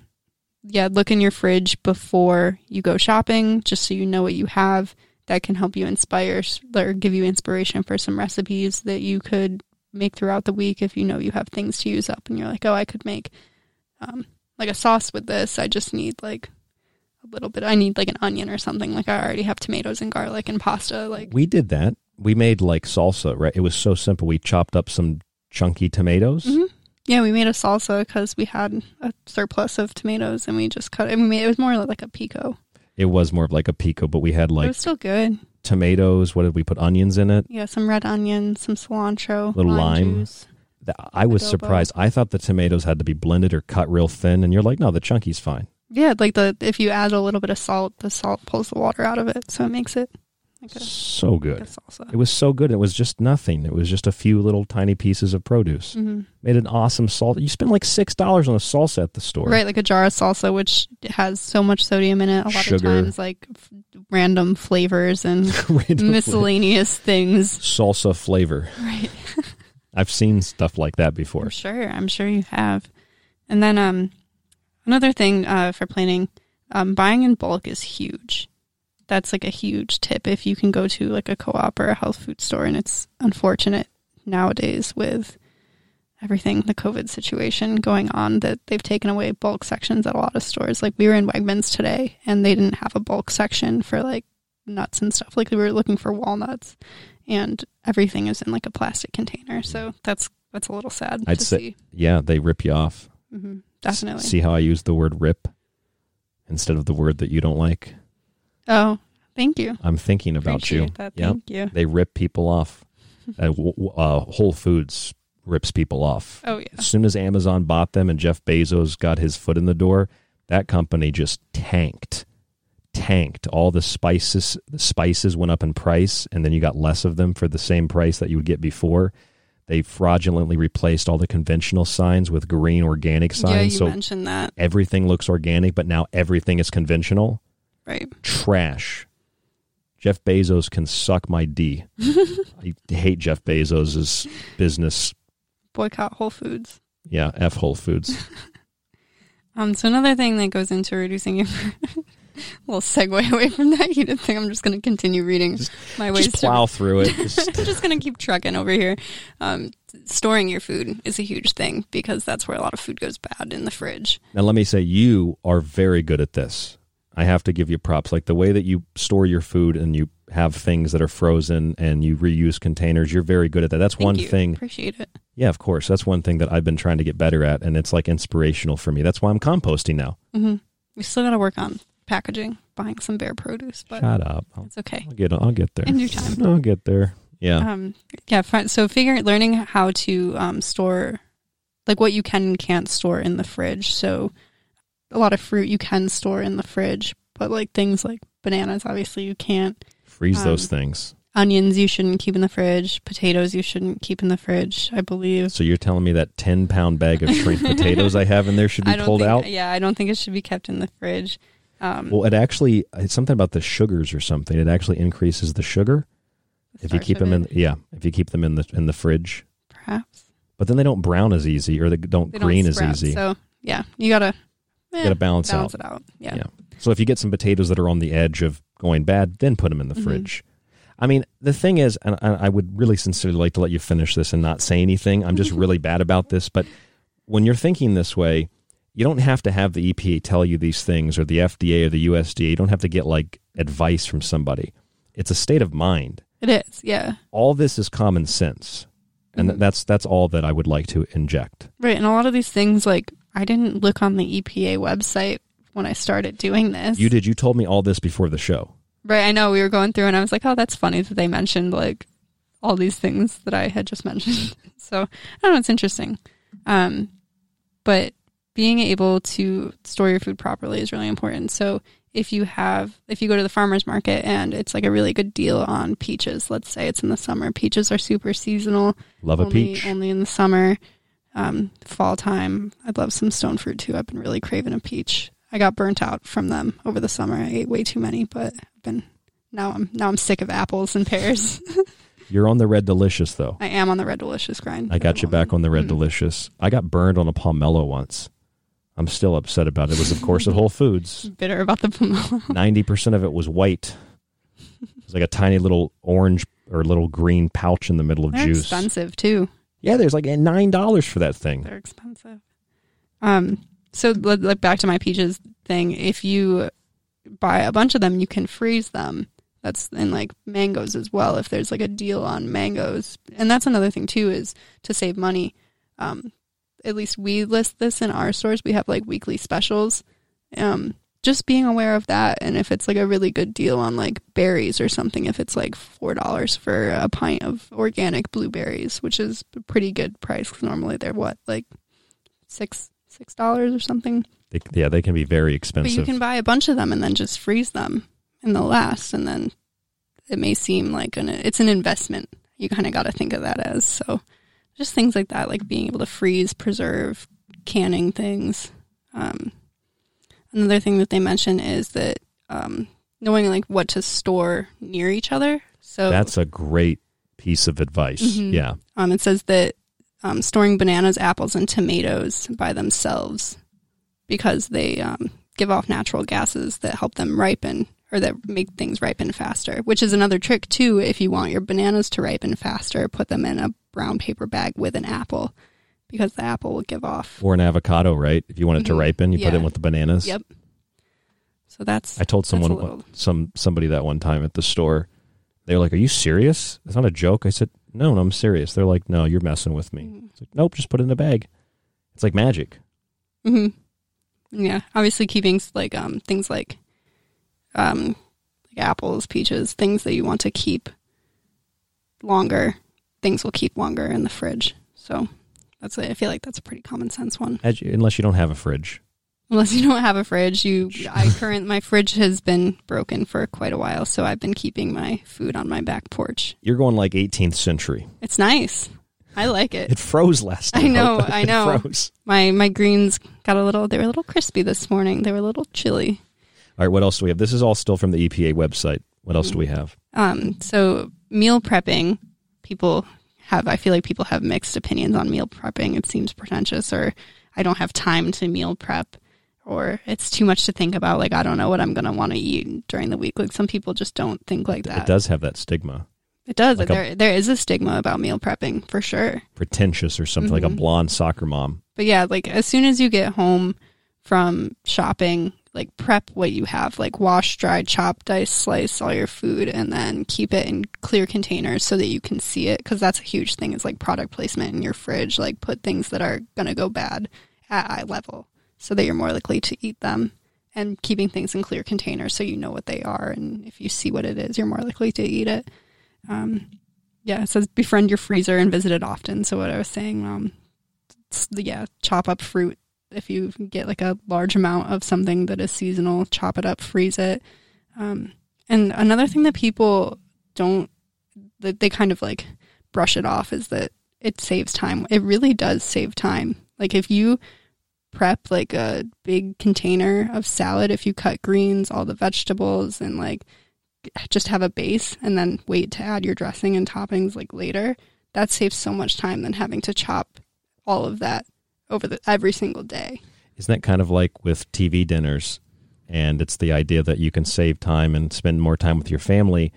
yeah, look in your fridge before you go shopping, just so you know what you have. That can help you inspire or give you inspiration for some recipes that you could make throughout the week if you know you have things to use up and you're like, oh, I could make um, like a sauce with this. I just need like a little bit. I need like an onion or something. Like I already have tomatoes and garlic and pasta. Like We did that. We made like salsa, right? It was so simple. We chopped up some chunky tomatoes. Mhm. yeah, we made a salsa because we had a surplus of tomatoes and we just cut it. And we made it was more like a pico. It was more of like a pico, but we had like. it was still good. Tomatoes. What did we put? Onions in it. Yeah, some red onion, some cilantro, little lime. I was Adobo. surprised. I thought the tomatoes had to be blended or cut real thin, and you're like, no, the chunky's fine. Yeah, like the if you add a little bit of salt, the salt pulls the water out of it, so it makes it a So good. like a salsa. It was so good. It was just nothing. It was just a few little tiny pieces of produce. Mhm. Made an awesome salsa. You spend like six dollars on a salsa at the store. Right, like a jar of salsa, which has so much sodium in it. A lot Sugar. of times, like f- random flavors and Random miscellaneous things. Salsa flavor. Right. I've seen stuff like that before. I'm sure. I'm sure you have. And then um, another thing uh, for planning, um, buying in bulk is huge. That's like a huge tip if you can go to like a co-op or a health food store. And it's unfortunate nowadays with everything, the COVID situation going on, that they've taken away bulk sections at a lot of stores. Like we were in Wegmans today, and they didn't have a bulk section for like nuts and stuff. Like we were looking for walnuts, and everything is in like a plastic container. So that's that's a little sad I'd to say, see. yeah, they rip you off. hmm S- Definitely. See how I use the word rip instead of the word that you don't like? Oh, thank you. I'm thinking about you. That. Yep. Thank you. They rip people off. uh, uh, Whole Foods rips people off. Oh, yeah. As soon as Amazon bought them and Jeff Bezos got his foot in the door, that company just tanked. Tanked. All the spices the spices went up in price and then you got less of them for the same price that you would get before. They fraudulently replaced all the conventional signs with green organic signs. Yeah, you so mentioned that. everything looks organic, but now everything is conventional. Right. Trash. Jeff Bezos can suck my D. I hate Jeff Bezos' business. Boycott Whole Foods. Yeah, F Whole Foods. Um, so another thing that goes into reducing your little segue away from that, you didn't think I'm just going to continue reading my ways Just plow to through it. I'm just going to keep trucking over here. Um, storing your food is a huge thing because that's where a lot of food goes bad in the fridge. Now, let me say, you are very good at this. I have to give you props. Like the way that you store your food and you have things that are frozen and you reuse containers, you're very good at that. That's Thank one you. thing. Appreciate it. Yeah, of course. That's one thing that I've been trying to get better at, and it's like inspirational for me. That's why I'm composting now. Mm-hmm. We still got to work on packaging, buying some bear produce, but Shut up. I'll, it's okay. I'll get. I'll get there In due time. I'll get there. Yeah. Um, yeah. fi- So figuring, learning how to um, store, like what you can and can't store in the fridge. So a lot of fruit you can store in the fridge, but like things like bananas, obviously you can't. Freeze those Um, things. Onions you shouldn't keep in the fridge. Potatoes you shouldn't keep in the fridge. I believe. So you're telling me that 10 pound bag of shredded potatoes I have in there should be pulled think, out? Yeah, I don't think it should be kept in the fridge. Um, Well, it actually it's something about the sugars or something. It actually increases the sugar if you keep them in. Yeah, if you keep them in the in the fridge. perhaps But then they don't brown as easy, or they don't they green don't as easy. So yeah, you gotta eh, got to balance, balance out. it out. Yeah. Yeah. So if you get some potatoes that are on the edge of going bad, then put them in the Mhm. fridge. I mean, the thing is, and I would really sincerely like to let you finish this and not say anything. I'm just really bad about this, but when you're thinking this way, you don't have to have the EPA tell you these things or the FDA or the USDA. You don't have to get like advice from somebody. It's a state of mind. It is. Yeah. All this is common sense. And Mhm. that's that's all that I would like to inject. Right. And a lot of these things, like, I didn't look on the EPA website when I started doing this. You did you told me all this before the show. Right. I know we were going through and I was like, oh, that's funny that they mentioned, like, all these things that I had just mentioned. so I don't know. It's interesting. Um, but being able to store your food properly is really important. So if you have, if you go to the farmer's market and it's like a really good deal on peaches, let's say it's in the summer, peaches are super seasonal. Love a only, peach. Only in the summer, um, fall time. I'd love some stone fruit too. I've been really craving a peach. I got burnt out from them over the summer. I ate way too many, but I've been now I'm now I'm sick of apples and pears. You're on the red delicious though. I am on the red delicious grind. I got you back on the red delicious. I got burned on a pomelo once. I'm still upset about it. It was of course at Whole Foods. Bitter about the pomelo. Ninety percent of it was white. It was like a tiny little orange or little green pouch in the middle of They're juice. expensive too. Yeah, there's like nine dollars for that thing. They're expensive. Um. So like back to my peaches thing. If you buy a bunch of them, you can freeze them. That's in like mangoes as well. If there's like a deal on mangoes, and that's another thing too is to save money. Um, at least we list this in our stores. We have like weekly specials. Um, just being aware of that, and if it's like a really good deal on like berries or something, if it's like four dollars for a pint of organic blueberries, which is a pretty good price. 'cause normally they're what like six six dollars or something. They, yeah, they can be very expensive. But you can buy a bunch of them and then just freeze them and they'll last. And then it may seem like an, it's an investment. You kind of got to think of that as. So just things like that, like being able to freeze, preserve, canning things. Um, another thing that they mention is that um, knowing like what to store near each other. So That's a great piece of advice. Mhm. Yeah. Um, it says that um, storing bananas, apples, and tomatoes by themselves because they um, give off natural gases that help them ripen or that make things ripen faster, which is another trick too. If you want your bananas to ripen faster, put them in a brown paper bag with an apple because the apple will give off. Or an avocado, right? If you want it to Mhm. ripen, you put it in with the bananas. Yep. So that's. I told someone little- some somebody that one time at the store. They were like, "Are you serious? It's not a joke." I said, "No, no, I'm serious." They're like, "No, you're messing with me." Mm-hmm. It's like, "Nope, just put it in a bag." It's like magic. hmm Yeah, obviously keeping like um things like um like apples, peaches, things that you want to keep longer. Things will keep longer in the fridge. So that's I feel like that's a pretty common sense one. You- Unless you don't have a fridge. Unless you don't have a fridge, you I current my fridge has been broken for quite a while, so I've been keeping my food on my back porch. You're going like 18th century. It's nice. I like it. It froze last night. I know, I it know. froze. My my greens got a little they were a little crispy this morning. They were a little chilly. All right, what else do we have? This is all still from the EPA website. What else do we have? Um, so meal prepping, people have, I feel like people have mixed opinions on meal prepping. It seems pretentious or I don't have time to meal prep or it's too much to think about. Like, I don't know what I'm going to want to eat during the week. Like some people just don't think like that. It does have that stigma. It does. Like a- there, there is a stigma about meal prepping for sure. Pretentious or something like a Mhm. blonde soccer mom. But yeah, like as soon as you get home from shopping, like prep what you have, like wash, dry, chop, dice, slice all your food, and then keep it in clear containers so that you can see it. Because that's a huge thing is like product placement in your fridge. Like put things that are gonna go bad at eye level so that you're more likely to eat them. And keeping things in clear containers so you know what they are, and if you see what it is, you're more likely to eat it. Um, yeah, it says befriend your freezer and visit it often. So what I was saying, um, yeah, chop up fruit. If you get like a large amount of something that is seasonal, chop it up, freeze it. Um, and another thing that people don't, that they kind of like brush it off is that it saves time. It really does save time. Like if you prep like a big container of salad, if you cut greens, all the vegetables, and like just have a base and then wait to add your dressing and toppings like later, that saves so much time than having to chop all of that over the every single day. Isn't that kind of like with TV dinners? And it's the idea that you can save time and spend more time with your family,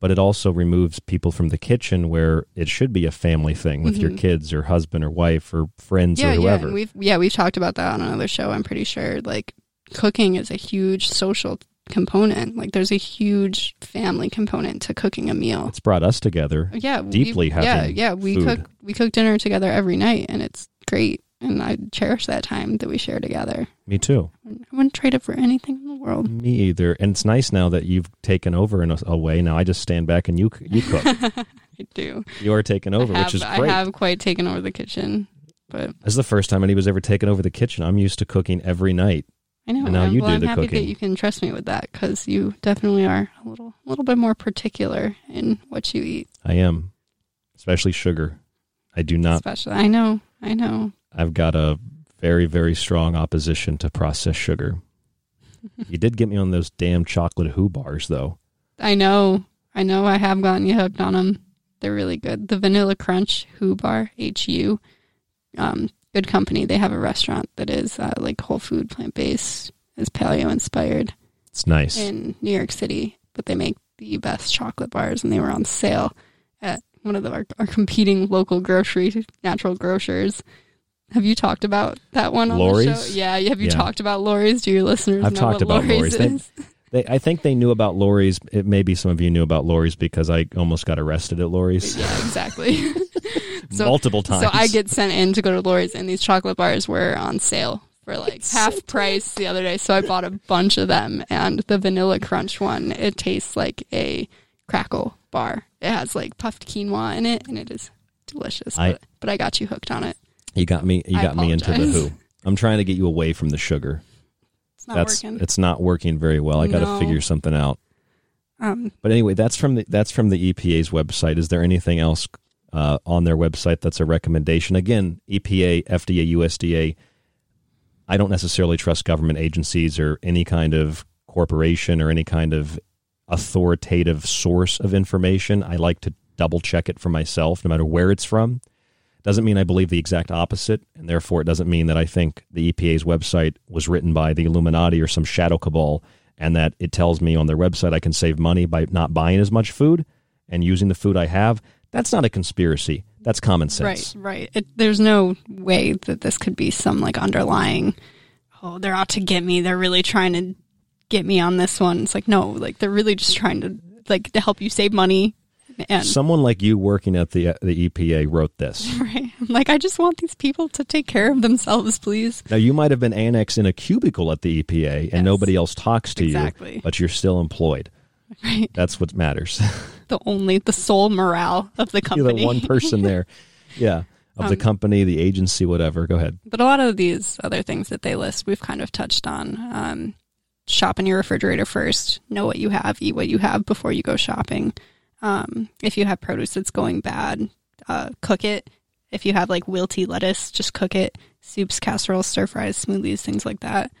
but it also removes people from the kitchen where it should be a family thing with your Mhm. kids or husband or wife or friends yeah, or yeah, whoever. and we've yeah we've talked about that on another show. I'm pretty sure like cooking is a huge social component. Like there's a huge family component to cooking a meal. it's brought us together yeah, we- deeply yeah, yeah. We food. cook we cook dinner together every night, and it's great. And I cherish that time that we share together. Me too. I wouldn't trade it for anything in the world. Me either. And it's nice now that you've taken over in a, a way. Now I just stand back and you you cook. I do. you are taking over, have, which is great. I have quite taken over the kitchen, but This is the first time anybody's ever taken over the kitchen. I'm used to cooking every night. I know. And now I'm, you well, do I'm the happy cooking. that you can trust me with that because you definitely are a little, a little bit more particular in what you eat. I am, especially sugar. I do not. Especially, I know, I know. I've got a very, very strong opposition to processed sugar. you did get me on those damn chocolate Hu bars, though. I know, I know. I have gotten you hooked on them. They're really good. The Vanilla Crunch Hu Bar H U, um, good company. They have a restaurant that is uh, like whole food, plant based, is paleo inspired. It's nice. in New York City, but they make the best chocolate bars, and they were on sale at one of the, our, our competing local grocery natural grocers. Have you talked about that one on the Lori's? show? Yeah, have you Yeah. talked about Lori's? Do your listeners I've know talked about Lori's. They, is? They, I think they knew about Lori's. It, maybe some of you knew about Lori's because I almost got arrested at Lori's. Yeah, exactly. so, Multiple times. So I get sent in to go to Lori's, and these chocolate bars were on sale for like half price the other day. So I bought a bunch of them, and the vanilla crunch one, it tastes like a crackle bar. It has like puffed quinoa in it, and it is delicious. I- but, but I got you hooked on it. You got me. You I got me into the who. I'm trying to get you away from the sugar. It's not that's working. it's not working very well. I got to No. figure something out. Um, But anyway, that's from the that's from the EPA's website. Is there anything else uh, on their website that's a recommendation? Again, EPA, FDA, USDA. I don't necessarily trust government agencies or any kind of corporation or any kind of authoritative source of information. I like to double check it for myself, no matter where it's from. Doesn't mean I believe the exact opposite, and therefore it doesn't mean that I think the EPA's website was written by the Illuminati or some shadow cabal, and that it tells me on their website I can save money by not buying as much food and using the food I have. That's not a conspiracy. That's common sense. Right, right. It, there's no way that this could be some like underlying. Oh, they're out to get me. They're really trying to get me on this one. It's like no, like they're really just trying to like to help you save money. And Someone like you working at the the EPA wrote this. right, I'm like I just want these people to take care of themselves, please. Now you might have been annexed in a cubicle at the EPA and nobody else talks to Exactly. you, but you're still employed. Right. That's what matters. The only the sole morale of the company. You're the one person there. Yeah. Of the Um, company, the agency, whatever. Go ahead. But a lot of these other things that they list, we've kind of touched on. Um, shop in your refrigerator first. Know what you have. Eat what you have before you go shopping. Um, if you have produce that's going bad, uh, cook it. If you have like wilty lettuce, just cook it. Soups, casseroles, stir fries, smoothies, things like that.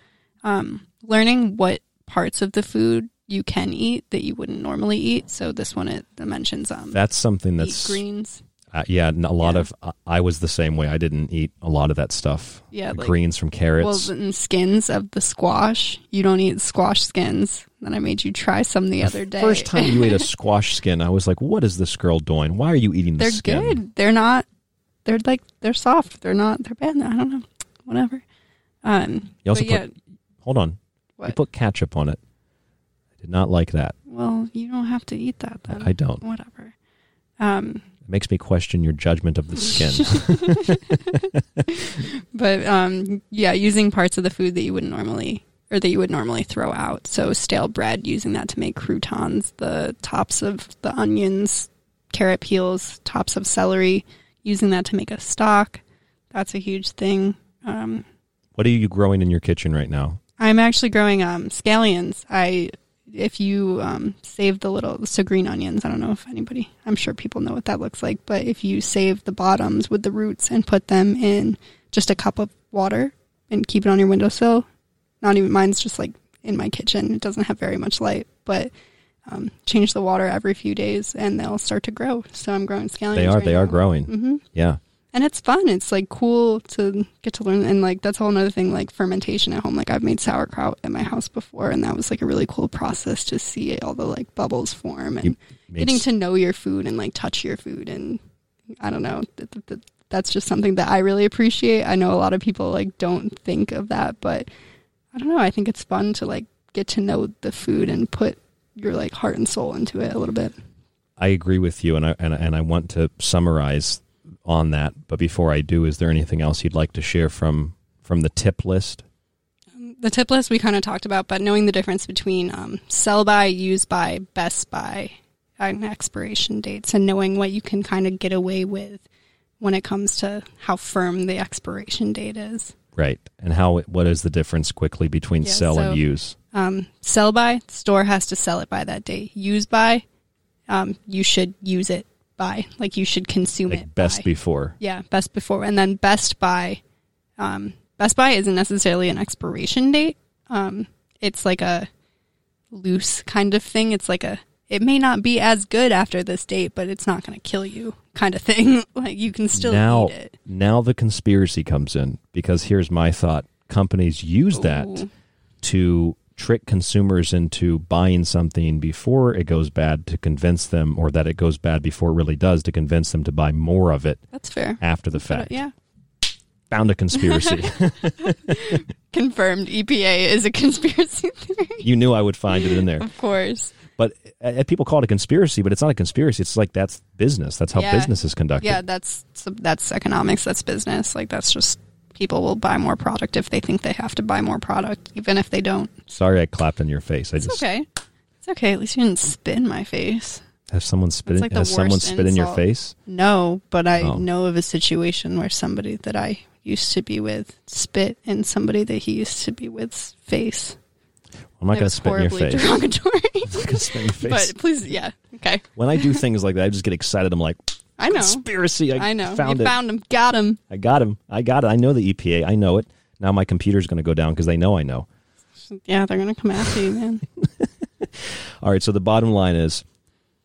Um, learning what parts of the food you can eat that you wouldn't normally eat. So this one it mentions um, That's something that's greens. Uh, yeah, a lot of I- I was the same way. I didn't eat a lot of that stuff. Yeah, like- greens from carrots. Well, and skins of the squash. You don't eat squash skins. Then I made you try some the other day. First time you ate a squash skin, I was like, "What is this girl doing? Why are you eating the they're skin?" good. They're not. They're like they're soft. They're not. They're bad. I don't know. Whatever. Um. You also but yeah. put hold on. You put ketchup on it. I did not like that. Well, you don't have to eat that. Then I don't. Whatever. Um. It makes me question your judgment of the skin. But um. Yeah, using parts of the food that you wouldn't normally or that you would normally throw out. So stale bread, using that to make croutons. The tops of the onions, carrot peels, tops of celery, using that to make a stock. That's a huge thing. Um, what are you growing in your kitchen right now? I'm actually growing um, scallions. I, if you um, save the little so green onions, I don't know if anybody, I'm sure people know what that looks like. But if you save the bottoms with the roots and put them in just a cup of water and keep it on your windowsill, not even mine's just like in my kitchen. It doesn't have very much light, but um, change the water every few days and they'll start to grow. So I'm growing scallions. They are right they are now. growing. Mhm. Yeah. And it's fun. It's like cool to get to learn. And like, that's a whole another thing, like fermentation at home. Like, I've made sauerkraut at my house before, and that was like a really cool process to see all the like bubbles form and getting to know your food and like touch your food. And I don't know, th- th- th- that's just something that I really appreciate. I know a lot of people like don't think of that, but I don't know. I think it's fun to like get to know the food and put your like heart and soul into it a little bit. I agree with you, and I and, and I want to summarize on that. But before I do, is there anything else you'd like to share from from the tip list? the tip list we kind of talked about, but knowing the difference between um, sell by, use by, best by, and expiration dates, and knowing what you can kind of get away with when it comes to how firm the expiration date is. Right, and how what is the difference quickly between Yeah, sell so- and use? Um, sell by, store has to sell it by that date. Use by, um, you should use it by, like you should consume it. Best by. before. Yeah, best before, and then best by. Um, best by isn't necessarily an expiration date. Um, it's like a loose kind of thing. It's like a. It may not be as good after this date, but it's not going to kill you, kind of thing. like you can still now, eat it. now the conspiracy comes in because here's my thought: companies use that to trick consumers into buying something before it goes bad to convince them, or that it goes bad before it really does to convince them to buy more of it That's fair. after the uh, fact. yeah. found a conspiracy. Confirmed EPA is a conspiracy theory. you knew I would find it in there. Of course. But uh, people call it a conspiracy, but it's not a conspiracy. It's like that's business. That's how Yeah. business is conducted. Yeah, that's that's economics. That's business. Like that's just people will buy more product if they think they have to buy more product, even if they don't. Sorry, I clapped in your face. I It's just okay. It's okay. At least you didn't spit in my face. have someone spit. It's In, like has someone spit in your face? No, but I Oh. know of a situation where somebody that I used to be with spit in somebody that he used to be with's face. I'm not going to spit in your face. Derogatory. I'm not going to spit in your face. But please, yeah, okay. when I do things like that, I just get excited. I'm like, I know. conspiracy. I, I know. Found you it. found him. Got him. I got him. I got it. I know the EPA. I know it. Now my computer's going to go down because they know I know. Yeah, they're gonna come after you, man. All right. So the bottom line is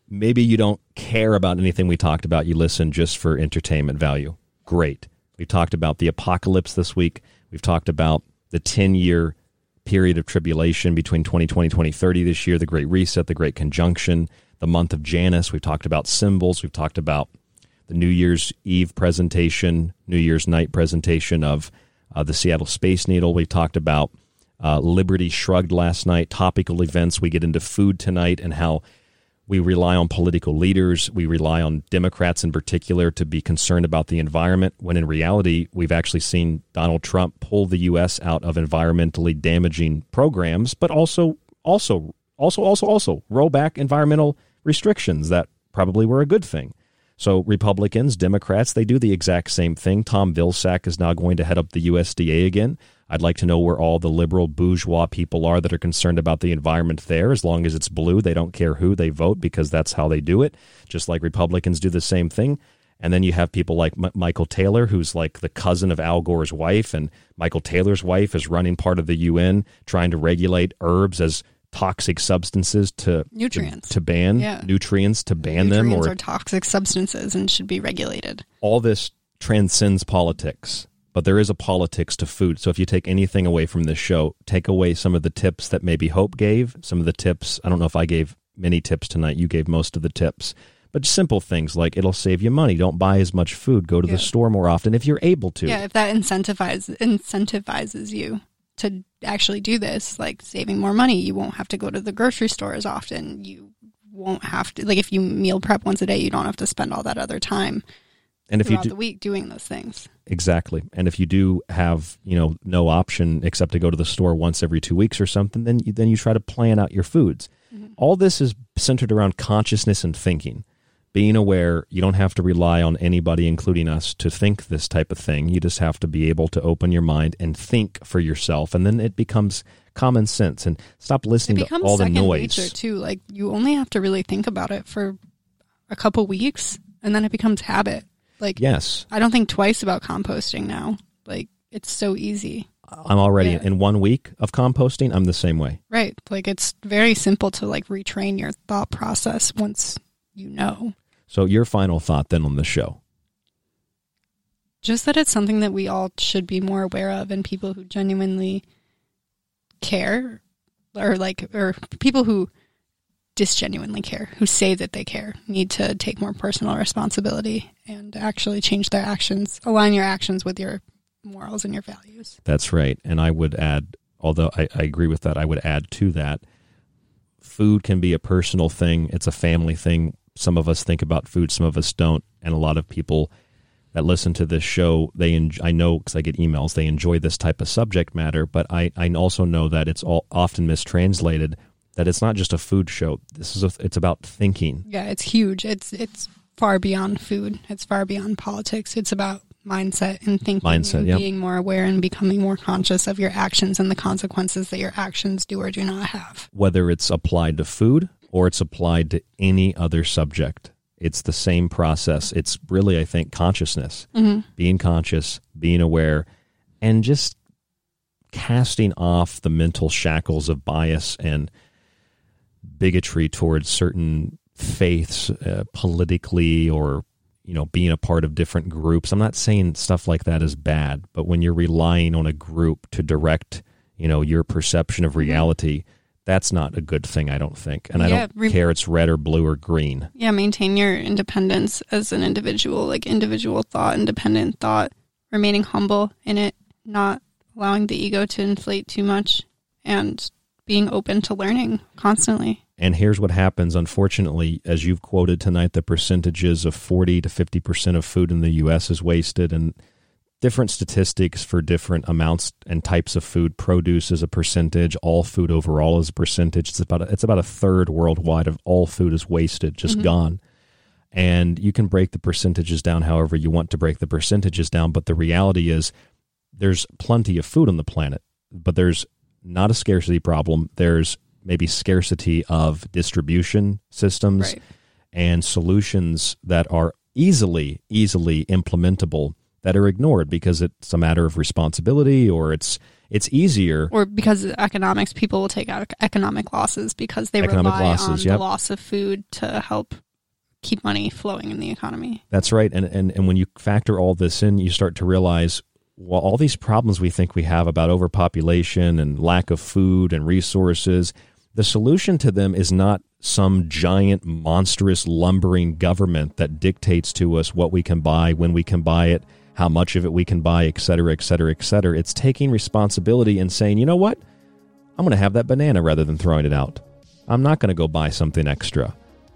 maybe you don't care about anything we talked about. You listen just for entertainment value. Great. We talked about the apocalypse this week. We've talked about the 10 year period of tribulation between 2020 and 2030 this year, the Great Reset, the Great Conjunction, the month of Janus. We've talked about symbols. We've talked about the New Year's Eve presentation, New Year's night presentation of uh, the Seattle Space Needle. We talked about uh, Liberty Shrugged last night, topical events. We get into food tonight and how we rely on political leaders. We rely on Democrats in particular to be concerned about the environment, when in reality, we've actually seen Donald Trump pull the U.S. out of environmentally damaging programs, but also, also, also, also, also roll back environmental restrictions that probably were a good thing. So Republicans, Democrats, they do the exact same thing. Tom Vilsack is now going to head up the USDA again. I'd like to know where all the liberal bourgeois people are that are concerned about the environment there. As long as it's blue, they don't care who they vote because that's how they do it. Just like Republicans do the same thing. And then you have people like M- Michael Taylor, who's like the cousin of Al Gore's wife, and Michael Taylor's wife is running part of the UN, trying to regulate herbs as toxic substances to Nutrients. Mm. to, ban Yeah. nutrients to ban them or are toxic substances and should be regulated. all this transcends politics, but there is a politics to food. So if you take anything away from this show, take away some of the tips that maybe Hope gave, some of the tips. I don't know if I gave many tips tonight. You gave most of the tips. But simple things like it'll save you money. Don't buy as much food. Go to Yeah. the store more often if you're able to. Yeah, if that incentivizes incentivizes you to actually do this, like saving more money, you won't have to go to the grocery store as often. You won't have to like if you meal prep once a day, you don't have to spend all that other time And if you throughout do the week doing those things. Exactly. And if you do have, you know, no option except to go to the store once every 2 weeks or something, then you, then you try to plan out your foods. Mm-hmm. All this is centered around consciousness and thinking. Being aware, you don't have to rely on anybody including us to think this type of thing. You just have to be able to open your mind and think for yourself and then it becomes common sense and stop listening to all the noise. nature too. Like you only have to really think about it for a couple weeks, and then it becomes habit. Like Yes. I don't think twice about composting now. Like it's so easy. I'm already Yeah. in one week of composting, I'm the same way. Right. Like it's very simple to like retrain your thought process once you know. So your final thought then on the show. Just that it's something that we all should be more aware of and people who genuinely care or like or people who disgenuinely care, who say that they care, need to take more personal responsibility and actually change their actions, align your actions with your morals and your values. That's right. And I would add, although I, I agree with that, I would add to that food can be a personal thing, it's a family thing. Some of us think about food, some of us don't. And a lot of people that listen to this show, they en- I know because I get emails, they enjoy this type of subject matter, but I, I also know that it's all often mistranslated. That it's not just a food show. This is a, it's about thinking. Yeah, it's huge. It's it's far beyond food. It's far beyond politics. It's about mindset and thinking Mindset, and yep. being more aware and becoming more conscious of your actions and the consequences that your actions do or do not have. whether it's applied to food or it's applied to any other subject. It's the same process. It's really, I think, consciousness, Mhm. being conscious, being aware, and just casting off the mental shackles of bias and bigotry towards certain faiths uh, politically or you know being a part of different groups i'm not saying stuff like that is bad but when you're relying on a group to direct you know your perception of reality that's not a good thing i don't think and i Yeah, don't re- care it's red or blue or green Yeah, maintain your independence as an individual, like individual thought, independent thought, remaining humble in it, not allowing the ego to inflate too much, and being open to learning constantly. And here's what happens. Unfortunately, as you've quoted tonight, the percentages of 40 to 50% of food in the U.S. is wasted, and different statistics for different amounts and types of food. Produce is a percentage. All food overall is a percentage. It's about a, it's about a third worldwide of all food is wasted, just mm-hmm. gone. And you can break the percentages down however you want to break the percentages down. But the reality is, there's plenty of food on the planet, but there's not a scarcity problem. There's maybe scarcity of distribution systems right. and solutions that are easily, easily implementable that are ignored because it's a matter of responsibility or it's it's easier or because economics people will take out economic losses because they economic rely losses, on yep. the loss of food to help keep money flowing in the economy. That's right. And and and when you factor all this in, you start to realize well all these problems we think we have about overpopulation and lack of food and resources, the solution to them is not some giant monstrous lumbering government that dictates to us what we can buy, when we can buy it how much of it we can buy, et cetera, et cetera, et cetera. It's taking responsibility and saying, you know what? I'm going to have that banana rather than throwing it out. I'm not going to go buy something extra.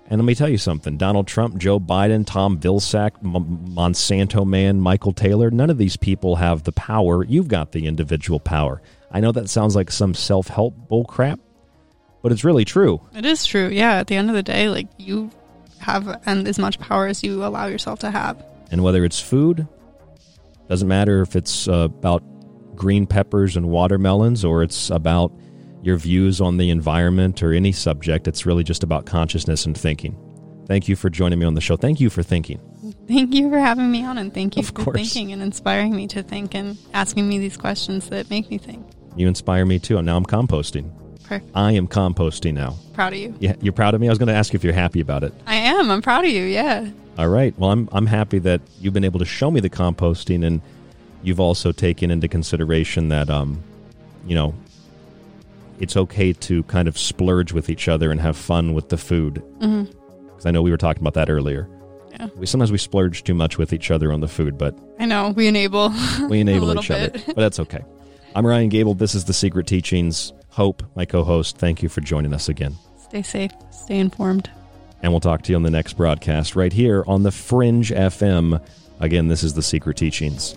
And let me tell you something Donald Trump, Joe Biden, Tom Vilsack, M- Monsanto man, Michael Taylor, none of these people have the power. You've got the individual power. I know that sounds like some self help bullcrap, but it's really true. It is true. Yeah. At the end of the day, like you have and as much power as you allow yourself to have. And whether it's food, doesn't matter if it's uh, about green peppers and watermelons or it's about your views on the environment or any subject. It's really just about consciousness and thinking. Thank you for joining me on the show. Thank you for thinking. Thank you for having me on, and thank you of for course. thinking and inspiring me to think and asking me these questions that make me think. You inspire me too. And now I'm composting. Perfect. I am composting now. Proud of you. Yeah, you're proud of me. I was going to ask you if you're happy about it. I am. I'm proud of you. Yeah. All right. Well, I'm I'm happy that you've been able to show me the composting, and you've also taken into consideration that um, you know, it's okay to kind of splurge with each other and have fun with the food. Because mm-hmm. I know we were talking about that earlier. Yeah. We sometimes we splurge too much with each other on the food, but I know we enable we enable each bit. other, but that's okay. I'm Ryan Gable. This is the Secret Teachings. Hope, my co-host, thank you for joining us again. Stay safe. Stay informed. And we'll talk to you on the next broadcast right here on the Fringe FM. Again, this is The Secret Teachings.